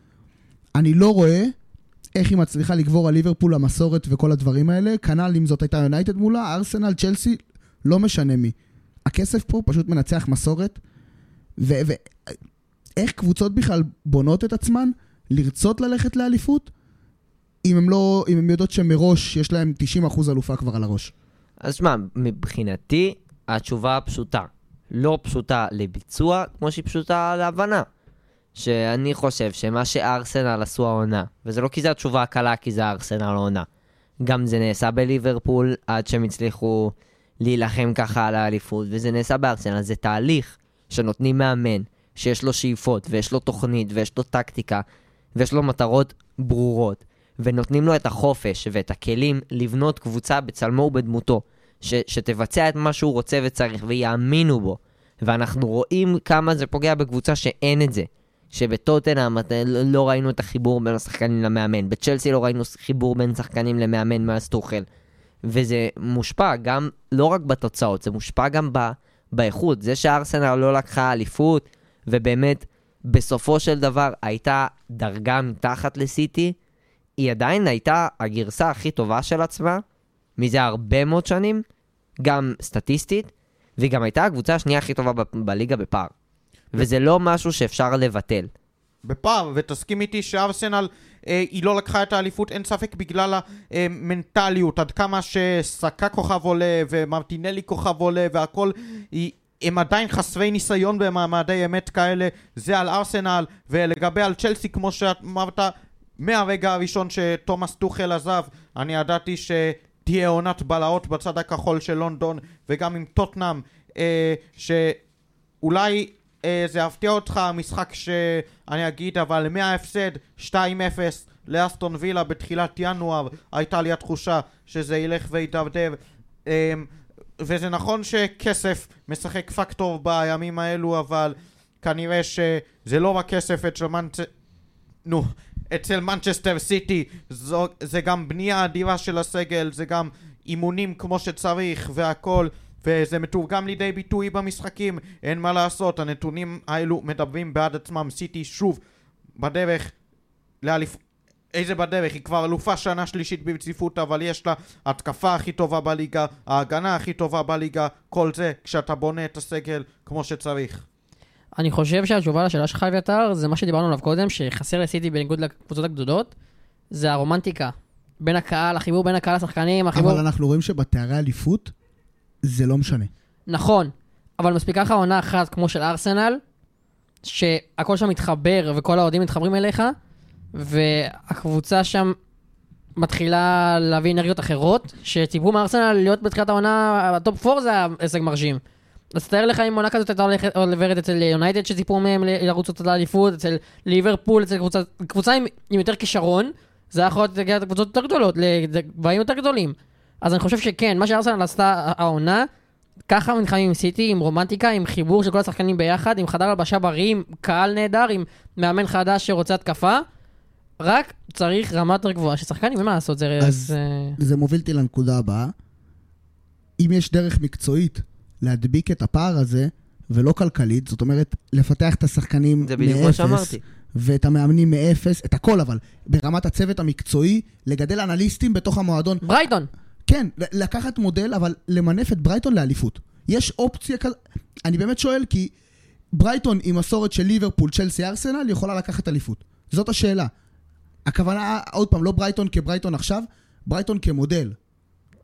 אני לא רואה איך היא מצליחה לגבור על ליברפול, המסורת וכל הדברים האלה. כנ"ל אם זאת הייתה יונייטד מולה, ארסנל, צ'לסי, לא משנה מי. הכסף פה פשוט מנצח מסורת. ואיך קבוצות בכלל בונות את עצמן לרצות ללכת לאליפות, אם לא, הן יודעות שמראש יש להן 90% אלופה כבר על הראש. אז שמע, מבחינתי, התשובה פשוטה. לא פשוטה לביצוע, כמו שהיא פשוטה להבנה. שאני חושב שמה שארסנל עשו העונה, וזה לא כי זו התשובה הקלה, כי זה ארסנל העונה. גם זה נעשה בליברפול עד שהם הצליחו להילחם ככה על האליפות, וזה נעשה בארסנל, זה תהליך שנותנים מאמן, שיש לו שאיפות, ויש לו תוכנית, ויש לו טקטיקה, ויש לו מטרות ברורות, ונותנים לו את החופש ואת הכלים לבנות קבוצה בצלמו ובדמותו, ש- שתבצע את מה שהוא רוצה וצריך, ויאמינו בו. ואנחנו רואים כמה זה פוגע בקבוצה שאין את זה. שבטוטנאם לא ראינו את החיבור בין השחקנים למאמן, בצ'לסי לא ראינו חיבור בין שחקנים למאמן מאז טוחל. וזה מושפע גם, לא רק בתוצאות, זה מושפע גם ב, באיכות. זה שארסנל לא לקחה אליפות, ובאמת, בסופו של דבר הייתה דרגה מתחת לסיטי, היא עדיין הייתה הגרסה הכי טובה של עצמה, מזה הרבה מאוד שנים, גם סטטיסטית, והיא גם הייתה הקבוצה השנייה הכי טובה ב- בליגה בפער. וזה לא משהו שאפשר לבטל. בפער, ותסכים איתי שארסנל אה, היא לא לקחה את האליפות, אין ספק בגלל המנטליות, עד כמה שסקה כוכב עולה ומרטינלי כוכב עולה והכל, היא, הם עדיין חסרי ניסיון במעמדי אמת כאלה, זה על ארסנל, ולגבי על צ'לסי כמו שאמרת, מהרגע הראשון שתומאס טוחל עזב, אני ידעתי שתהיה עונת בלהות בצד הכחול של לונדון, וגם עם טוטנאם, אה, שאולי אה, זה יפתיע אותך, המשחק שאני אגיד, אבל מההפסד 2-0 לאסטון וילה בתחילת ינואר, הייתה לי התחושה שזה ילך וידרדר. אה, וזה נכון שכסף משחק פקטור בימים האלו, אבל כנראה שזה לא רק כסף אצל מנצ... נו, אצל מנצ'סטר סיטי, זו, זה גם בנייה אדירה של הסגל, זה גם אימונים כמו שצריך והכל. וזה מתורגם לידי ביטוי במשחקים, אין מה לעשות, הנתונים האלו מדברים בעד עצמם, סיטי שוב בדרך לאליפ... איזה בדרך? היא כבר אלופה שנה שלישית ברציפות, אבל יש לה התקפה הכי טובה בליגה, ההגנה הכי טובה בליגה, כל זה כשאתה בונה את הסגל כמו שצריך. אני חושב שהתשובה לשאלה שלך, אביתר, זה מה שדיברנו עליו קודם, שחסר לסיטי בניגוד לקבוצות הגדולות, זה הרומנטיקה. בין הקהל, החיבור בין הקהל לשחקנים, החיבור... אבל אנחנו רואים שבתארי אליפות זה לא משנה. נכון, אבל מספיקה לך עונה אחת כמו של ארסנל, שהכל שם מתחבר וכל האוהדים מתחברים אליך, והקבוצה שם מתחילה להביא אנרגיות אחרות, שציפו מארסנל להיות בתחילת העונה, הטופ 4 זה הישג מרשים. אז תאר לך אם עונה כזאת הייתה עוברת אצל יונייטד שציפו מהם לרוץ אותה לאליפות, אצל ליברפול, אצל קבוצה, קבוצה עם, עם יותר כישרון, זה היה יכול להגיע לקבוצות יותר גדולות, לגבהים יותר גדולים. אז אני חושב שכן, מה שארסנל עשתה העונה, ככה נלחמים עם סיטי, עם רומנטיקה, עם חיבור של כל השחקנים ביחד, עם חדר הלבשה בריא, עם קהל נהדר, עם מאמן חדש שרוצה התקפה. רק צריך רמה יותר גבוהה של שחקנים, אין מה לעשות, זה... אז זה... זה מוביל אותי לנקודה הבאה. אם יש דרך מקצועית להדביק את הפער הזה, ולא כלכלית, זאת אומרת, לפתח את השחקנים זה בדיוק מה מאפס, שאמרתי. ואת המאמנים מאפס, את הכל אבל, ברמת הצוות המקצועי, לגדל אנליסטים בתוך המועדון. ברייטון, כן, לקחת מודל, אבל למנף את ברייטון לאליפות. יש אופציה כזאת, אני באמת שואל, כי ברייטון עם מסורת של ליברפול, צ'לסי, ארסנל, יכולה לקחת אליפות. זאת השאלה. הכוונה, עוד פעם, לא ברייטון כברייטון עכשיו, ברייטון כמודל.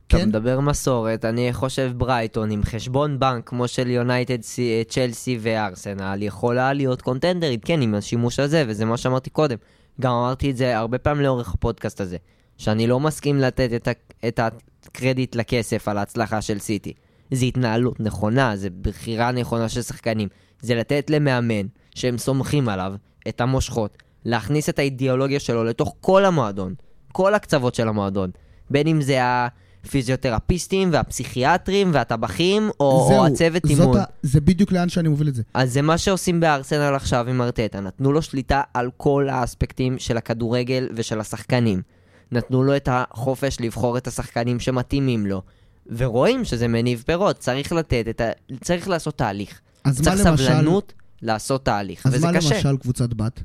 אתה כן? מדבר מסורת, אני חושב ברייטון עם חשבון בנק כמו של יונייטד, סי- צ'לסי וארסנל, יכולה להיות קונטנדרית, כן, עם השימוש הזה, וזה מה שאמרתי קודם. גם אמרתי את זה הרבה פעמים לאורך הפודקאסט הזה, שאני לא מסכים לתת את, ה- את הקרדיט לכסף על ההצלחה של סיטי. זה התנהלות נכונה, זה בחירה נכונה של שחקנים. זה לתת למאמן, שהם סומכים עליו, את המושכות, להכניס את האידיאולוגיה שלו לתוך כל המועדון, כל הקצוות של המועדון. בין אם זה הפיזיותרפיסטים והפסיכיאטרים והטבחים, או, זהו, או הצוות אימון. ה- זה בדיוק לאן שאני מוביל את זה. אז זה מה שעושים בארסנל עכשיו עם ארטטה. נתנו לו שליטה על כל האספקטים של הכדורגל ושל השחקנים. נתנו לו את החופש לבחור את השחקנים שמתאימים לו. ורואים שזה מניב פירות, צריך לתת את ה... צריך לעשות תהליך. אז מה צריך למשל... סבלנות לעשות תהליך, אז וזה מה קשה. למשל קבוצת בת?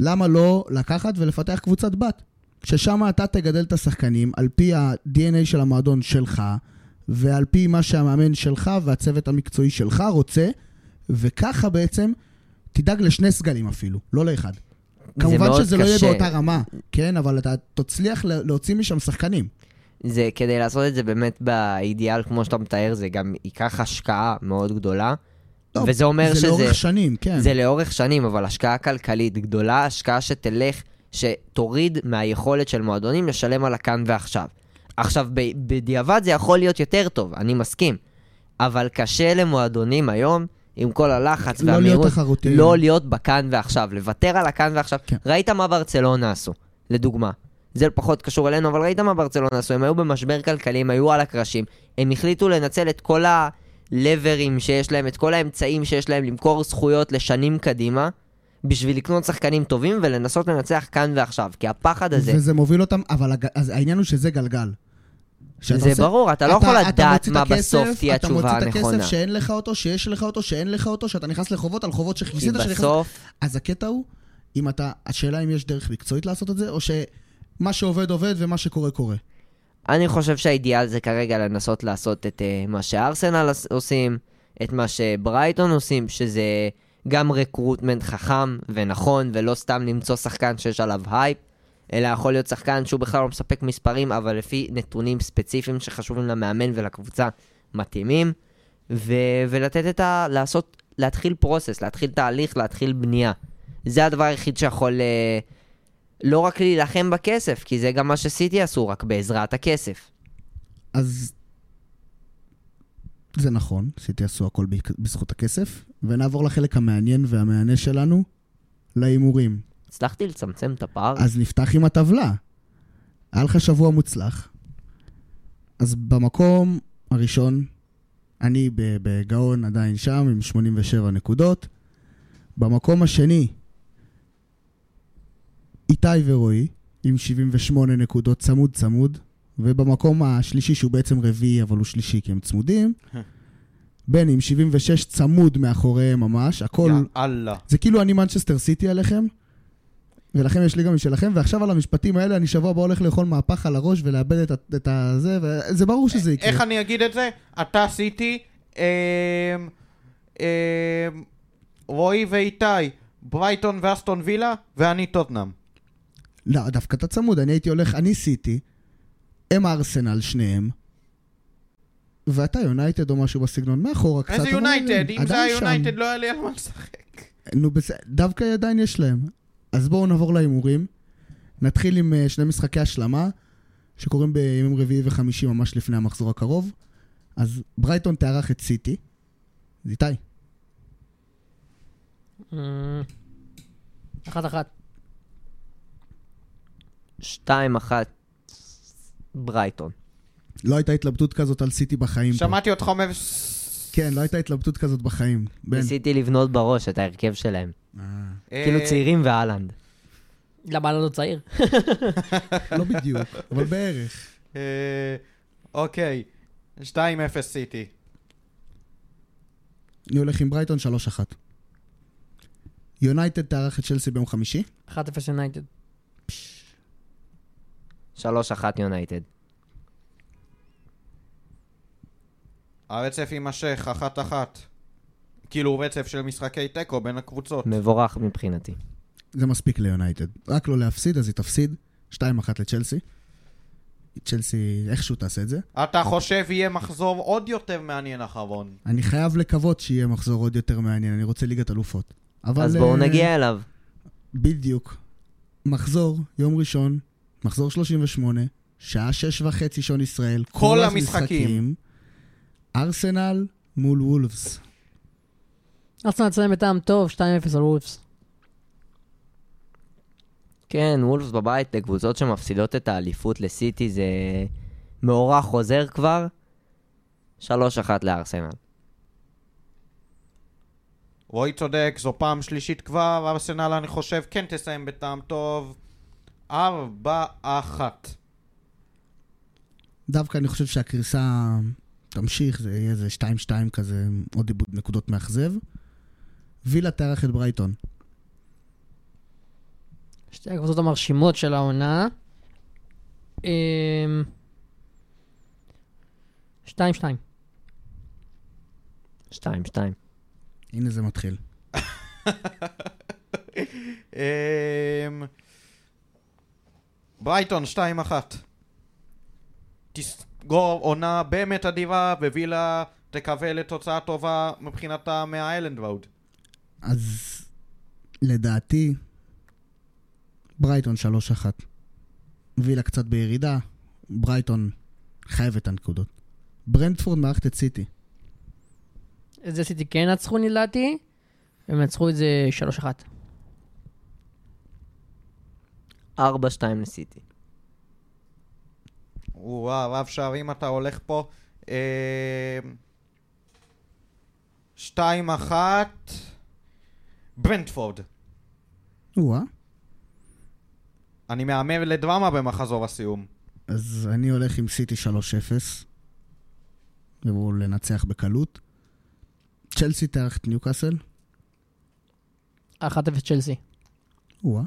למה לא לקחת ולפתח קבוצת בת? ששם אתה תגדל את השחקנים על פי ה-DNA של המועדון שלך, ועל פי מה שהמאמן שלך והצוות המקצועי שלך רוצה, וככה בעצם תדאג לשני סגלים אפילו, לא לאחד. כמובן שזה לא יהיה קשה. באותה רמה, כן? אבל אתה תצליח לה- להוציא משם שחקנים. זה כדי לעשות את זה באמת באידיאל, כמו שאתה מתאר, זה גם ייקח השקעה מאוד גדולה. טוב, וזה אומר זה שזה... לאורך שנים, כן. זה לאורך שנים, אבל השקעה כלכלית גדולה, השקעה שתלך, שתוריד מהיכולת של מועדונים לשלם על הכאן ועכשיו. עכשיו, בדיעבד זה יכול להיות יותר טוב, אני מסכים. אבל קשה למועדונים היום, עם כל הלחץ לא להיות והמהירות, תחרותיים. לא להיות בכאן ועכשיו, לוותר על הכאן ועכשיו. כן. ראית מה ברצלונה עשו, לדוגמה. זה פחות קשור אלינו, אבל ראית מה ברצלונה עשו, הם היו במשבר כלכלי, הם היו על הקרשים, הם החליטו לנצל את כל הלברים שיש להם, את כל האמצעים שיש להם למכור זכויות לשנים קדימה, בשביל לקנות שחקנים טובים ולנסות לנצח כאן ועכשיו. כי הפחד הזה, וזה מוביל אותם, אבל הג... אז העניין הוא שזה גלגל. זה עושה- ברור, אתה לא יכול לדעת מוציא את מה הכסף, בסוף תהיה התשובה אתה מוציא את הנכונה. הכסף שאין לך אותו, שיש לך אותו, שאין לך אותו, שאתה נכנס לחובות על חובות כי שכיסית, שנכנס... בסוף, אז הקטע הוא, אם אתה, השאלה אם יש דרך מקצועית לעשות את זה, או שמה שעובד עובד ומה שקורה קורה. אני חושב שהאידיאל זה כרגע לנסות לעשות את uh, מה שארסנל עושים, את מה שברייטון עושים, שזה גם recruitment חכם ונכון, ולא סתם למצוא שחקן שיש עליו הייפ, אלא יכול להיות שחקן שהוא בכלל לא מספק מספרים, אבל לפי נתונים ספציפיים שחשובים למאמן ולקבוצה מתאימים, ו- ולתת את ה... לעשות, להתחיל process, להתחיל תהליך, להתחיל בנייה. זה הדבר היחיד שיכול... Uh, לא רק להילחם בכסף, כי זה גם מה שסיטי עשו, רק בעזרת הכסף. אז זה נכון, סיטי עשו הכל בזכות הכסף, ונעבור לחלק המעניין והמהנה שלנו, להימורים. הצלחתי לצמצם את הפער? אז נפתח עם הטבלה. היה לך שבוע מוצלח. אז במקום הראשון, אני בגאון עדיין שם עם 87 נקודות. במקום השני, איתי ורועי עם 78 נקודות, צמוד צמוד. ובמקום השלישי, שהוא בעצם רביעי, אבל הוא שלישי כי הם צמודים, בני עם 76 צמוד מאחוריהם ממש, הכל... יאללה. זה כאילו אני מנצ'סטר סיטי עליכם, ולכם יש לי גם משלכם, ועכשיו על המשפטים האלה אני שבוע הבא הולך לאכול מהפך על הראש ולאבד את, את הזה, וזה ברור שזה יקרה. איך אני אגיד את זה? אתה סיטי, אמ, אמ, רועי ואיתי, ברייטון ואסטון וילה, ואני טוטנאם. לא, דווקא אתה צמוד, אני הייתי הולך, אני סיטי, הם ארסנל שניהם, ואתה יונייטד או משהו בסגנון, מאחורה קצת. איזה יונייטד? אם זה היה. יונייטד לא היה לי על מה לשחק. נו, בסדר, דווקא עדיין יש להם. אז בואו נעבור להימורים. נתחיל עם אה, שני משחקי השלמה, שקורים בימים רביעי וחמישי ממש לפני המחזור הקרוב. אז ברייטון תארח את סיטי. איתי, אמ, אחת אחת. שתיים אחת ברייטון. לא הייתה התלבטות כזאת על סיטי בחיים. שמעתי אותך אומר... כן, לא הייתה התלבטות כזאת בחיים. ניסיתי לבנות בראש את ההרכב שלהם. אה, אה, כאילו צעירים ואהלנד. למה אני לא צעיר? לא בדיוק, אבל בערך. אה, אוקיי, 2-0 סיטי. אני הולך עם ברייטון 3-1. יונייטד תארח את צ'לסי ביום חמישי. 1-0 יונייטד. שלוש אחת יונייטד. הרצף יימשך, אחת-אחת. כאילו רצף של משחקי תיקו בין הקבוצות. מבורך מבחינתי. זה מספיק ליונייטד. רק לא להפסיד, אז היא תפסיד. 2-1 לצ'לסי. צ'לסי איכשהו תעשה את זה. אתה חושב יהיה מחזור עוד יותר מעניין אחרון. אני חייב לקוות שיהיה מחזור עוד יותר מעניין, אני רוצה ליגת אלופות. אבל... אז בואו אה, נגיע אליו. בדיוק. מחזור, יום ראשון, מחזור 38, שעה שש וחצי שעון ישראל. כל המשחקים. ארסנל מול וולפס. ארסנל תסיים בטעם טוב, 2-0 על וולפס. כן, וולפס בבית לקבוצות שמפסידות את האליפות לסיטי זה מאורע חוזר כבר. שלוש אחת לארסנל. רועי צודק, זו פעם שלישית כבר, ארסנל אני חושב כן תסיים בטעם טוב. ארבע אחת. דווקא אני חושב שהקריסה תמשיך, זה יהיה איזה 2-2 כזה, עוד איבוד נקודות מאכזב. וילה תארח את ברייטון. שתי הקבוצות המרשימות של העונה. אמ, שתיים, שתיים. שתיים, שתיים. הנה זה מתחיל. ברייטון 2-1. תסגור עונה באמת אדיבה, ווילה תקווה לתוצאה טובה מבחינתה מהאיילנד רוד. אז לדעתי, ברייטון 3-1. וילה קצת בירידה, ברייטון חייב את הנקודות. ברנדפורד מערכת את סיטי. את זה סיטי כן נצחו לדעתי, הם נצחו את זה 3-1. ארבע, שתיים לסיטי. וואו, רב שערים אתה הולך פה. אמ, 2-1. ברנדפורד. או-אה. אני מהמר לדרמה במחזור הסיום. אז אני הולך עם סיטי 3-0. יבואו לנצח בקלות. צ'לסי תארח את ניוקאסל. 1-0 צ'לסי. או-אה.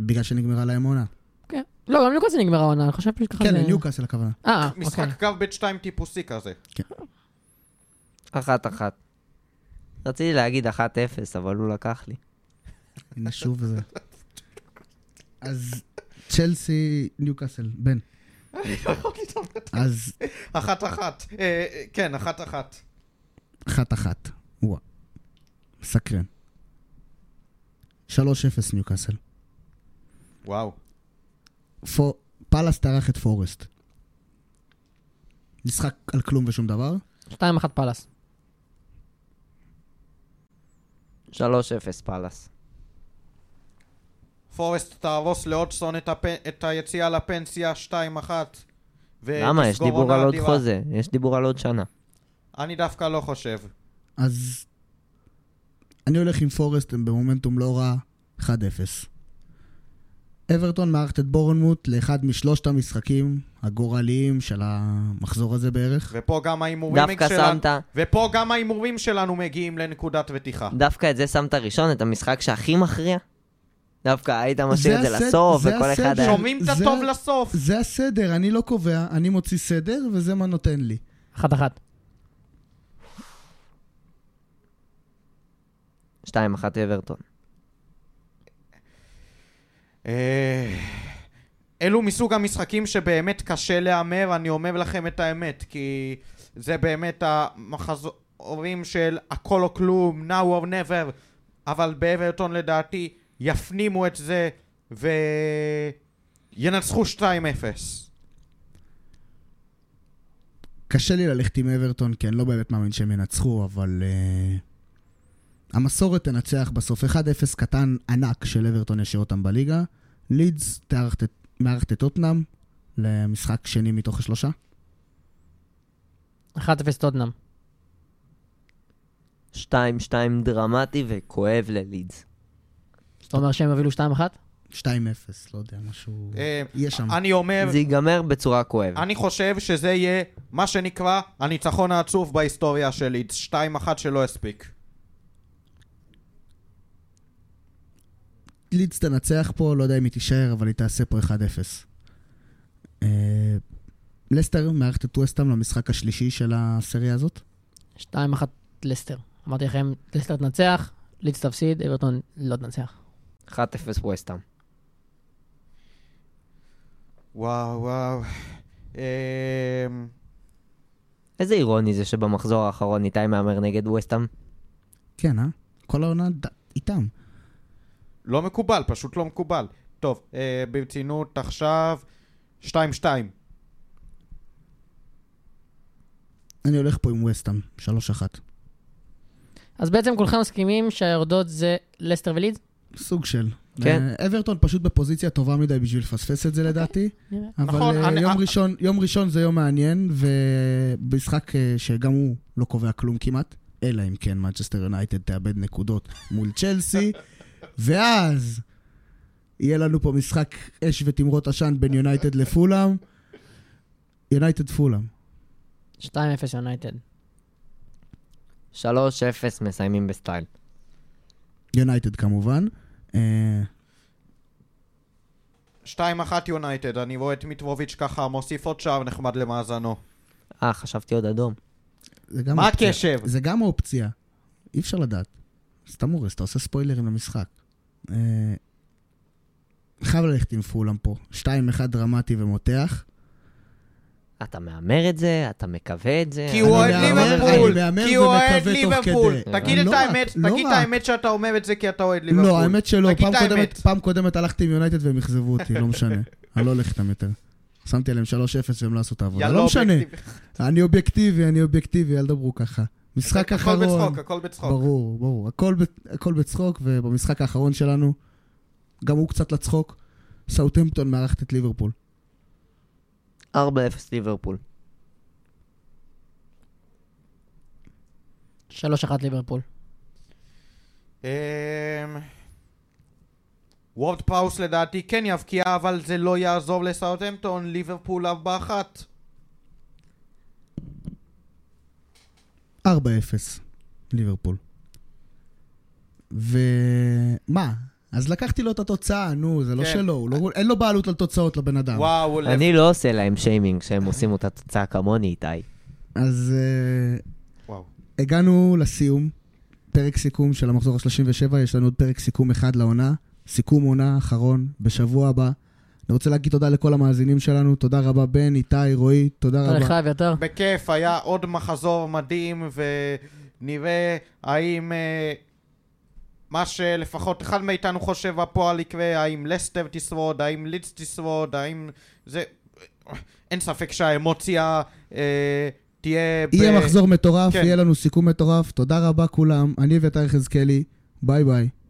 בגלל שנגמרה להם עונה. כן. לא, גם ניוקאסל נגמרה העונה, אני חושב שככה כן. לניוקאסל הכוונה. אה, משחק אוקיי. קו בית 2 טיפוסי כזה. אחת, אחת. רציתי להגיד אחת אפס, אבל הוא לקח לי. הנה שוב זה. אז צ'לסי, ניוקאסל, בן. לא. אז אחת אחת. אה, כן, אחת אחת. אחת אחת. וואו. מסקרן. 3-0 ניוקאסל. וואו. פאלאס תארח את פורסט. משחק על כלום ושום דבר. 2-1 פאלאס. שלוש אפס פאלאס. פורסט תהרוס לאודסון את, הפ... את היציאה לפנסיה 2-1. למה? יש דיבור על עוד אדירה. חוזה. יש דיבור על עוד שנה. אני דווקא לא חושב. אז אני הולך עם פורסט, הם במומנטום לא רע, 1-0. אברטון מארחת את בורנמוט לאחד משלושת המשחקים הגורליים של המחזור הזה בערך. ופה גם ההימורים דווקא שלנו... שמת, ופה גם ההימורים שלנו מגיעים לנקודת ותיחה. דווקא את זה שמת ראשון, את המשחק שהכי מכריע? דווקא היית משאיר את זה הסד- לסוף, זה וכל אחד הסדר. היה... שומעים את זה- הטוב לסוף. זה הסדר, אני לא קובע, אני מוציא סדר וזה מה נותן לי. 1-1. שתיים, אחת אברטון. אה, אלו מסוג המשחקים שבאמת קשה להמר, אני אומר לכם את האמת, כי זה באמת המחזורים של הכל או כלום, now or never, אבל באברטון לדעתי יפנימו את זה וינצחו 2-0. קשה לי ללכת עם אברטון, כי אני לא באמת מאמין שהם ינצחו, אבל... Uh, המסורת תנצח בסוף. 1-0 קטן ענק של אברטון ישאיר אותם בליגה. לידס מארחת את טוטנאם למשחק שני מתוך השלושה. 1-0 טוטנאם. שתיים, שתיים דרמטי וכואב ללידס. זאת אומרת שהם הובילו 2-1? 2-0, לא יודע, משהו... אה, יהיה שם. אני אומר, זה ייגמר בצורה כואבת. אני חושב שזה יהיה מה שנקרא הניצחון העצוב בהיסטוריה של לידס, 2-1 שלא הספיק. לידס תנצח פה, לא יודע אם היא תישאר, אבל היא תעשה פה 1-0. אה, לסטר מארחת את ווסטהאם למשחק השלישי של הסריה הזאת. 2-1 לסטר. אמרתי לכם, לסטר תנצח, לידס תפסיד, אברטון לא תנצח. אחת אפס ווסטהאם. וואו וואו. אמ, איזה אירוני זה שבמחזור האחרון איתי מהמר נגד ווסטהאם. כן, אה? כל העונה איתם. לא מקובל, פשוט לא מקובל. טוב, אה, ברצינות עכשיו, 2-2. אני הולך פה עם ווסטהאם, 3-1. אז בעצם כולכם מסכימים שהיורדות זה לסטר ולידס? סוג של. כן. אה, אברטון פשוט בפוזיציה טובה מדי בשביל לפספס את זה לדעתי. נראה. אבל נכון, אה, אני- יום אני- ראשון- יום ראשון זה יום מעניין, ובמשחק אה, שגם הוא לא קובע כלום כמעט, אלא אם כן מנצ'סטר יונייטד תאבד נקודות מול צ'לסי, ואז יהיה לנו פה משחק אש ותמרות עשן בין יונייטד לפולאם. יונייטד פולאם. 2-0 יונייטד. שלוש אפס מסיימים בסטייל. יונייטד כמובן. אה, 2-1 יונייטד, אני רואה את מיטרוביץ' ככה מוסיף עוד שער נחמד למאזנו. אה, חשבתי עוד אדום. מה. הקשב? זה גם אופציה. אי אפשר לדעת. סתם הורס, אתה עושה ספוילרים למשחק. אה, חייב ללכת עם פולאם פה. 2-1 דרמטי ומותח. אתה מהמר את זה? אתה מקווה את זה? כי הוא אוהד ליברפול, אני מהמר כי הוא אוהד ליברפול. כדי. תגיד את לא האמת, לא תגיד את. האמת שאתה אומר את זה כי אתה אוהד ליברפול. לא, האמת שלא. פעם קודמת, הלכתי עם יונייטד והם אכזבו אותי, לא משנה. אני לא הולך איתם יותר. שמתי עליהם 3-0 והם לא עשו את העבודה. לא משנה. אני אובייקטיבי, אני אובייקטיבי, אל תדברו ככה. משחק הכל אחרון. בצחוק, הכל בצחוק. ברור, ברור. הכל, ב- הכל בצחוק, ובמשחק האחרון שלנו, גם הוא קצת לצחוק, סאוטהמפטון מארחת את ליברפול. 4-0 ליברפול. 3-1 ליברפול. אמ, וורד פראוס לדעתי כן יבקיע, אבל זה לא יעזור לסאוטהמפטון, ליברפול ארבע אחת. 4-0, ליברפול. ומה? אז לקחתי לו את התוצאה, נו, זה לא כן. שלו, הוא לא, אין לו בעלות על תוצאות לבן אדם. וואו, אני לא עושה להם שיימינג שהם עושים אותה תוצאה כמוני, איתי. אז uh, וואו. הגענו לסיום, פרק סיכום של המחזור ה-37, יש לנו עוד פרק סיכום אחד לעונה, סיכום עונה אחרון, בשבוע הבא. אני רוצה להגיד תודה לכל המאזינים שלנו, תודה רבה בן, איתי, רועי, תודה תודה לך, רבה. אביתר. בכיף, היה עוד מחזור מדהים, ונראה האם אה, מה שלפחות אחד מאיתנו חושב הפועל יקרה, האם לסטר תשרוד, האם לידס תשרוד, האם זה... אין ספק שהאמוציה אה, תהיה... ב- יהיה מחזור מטורף, כן. יהיה לנו סיכום מטורף, תודה רבה כולם, אני ואתה יחזקאלי, ביי ביי.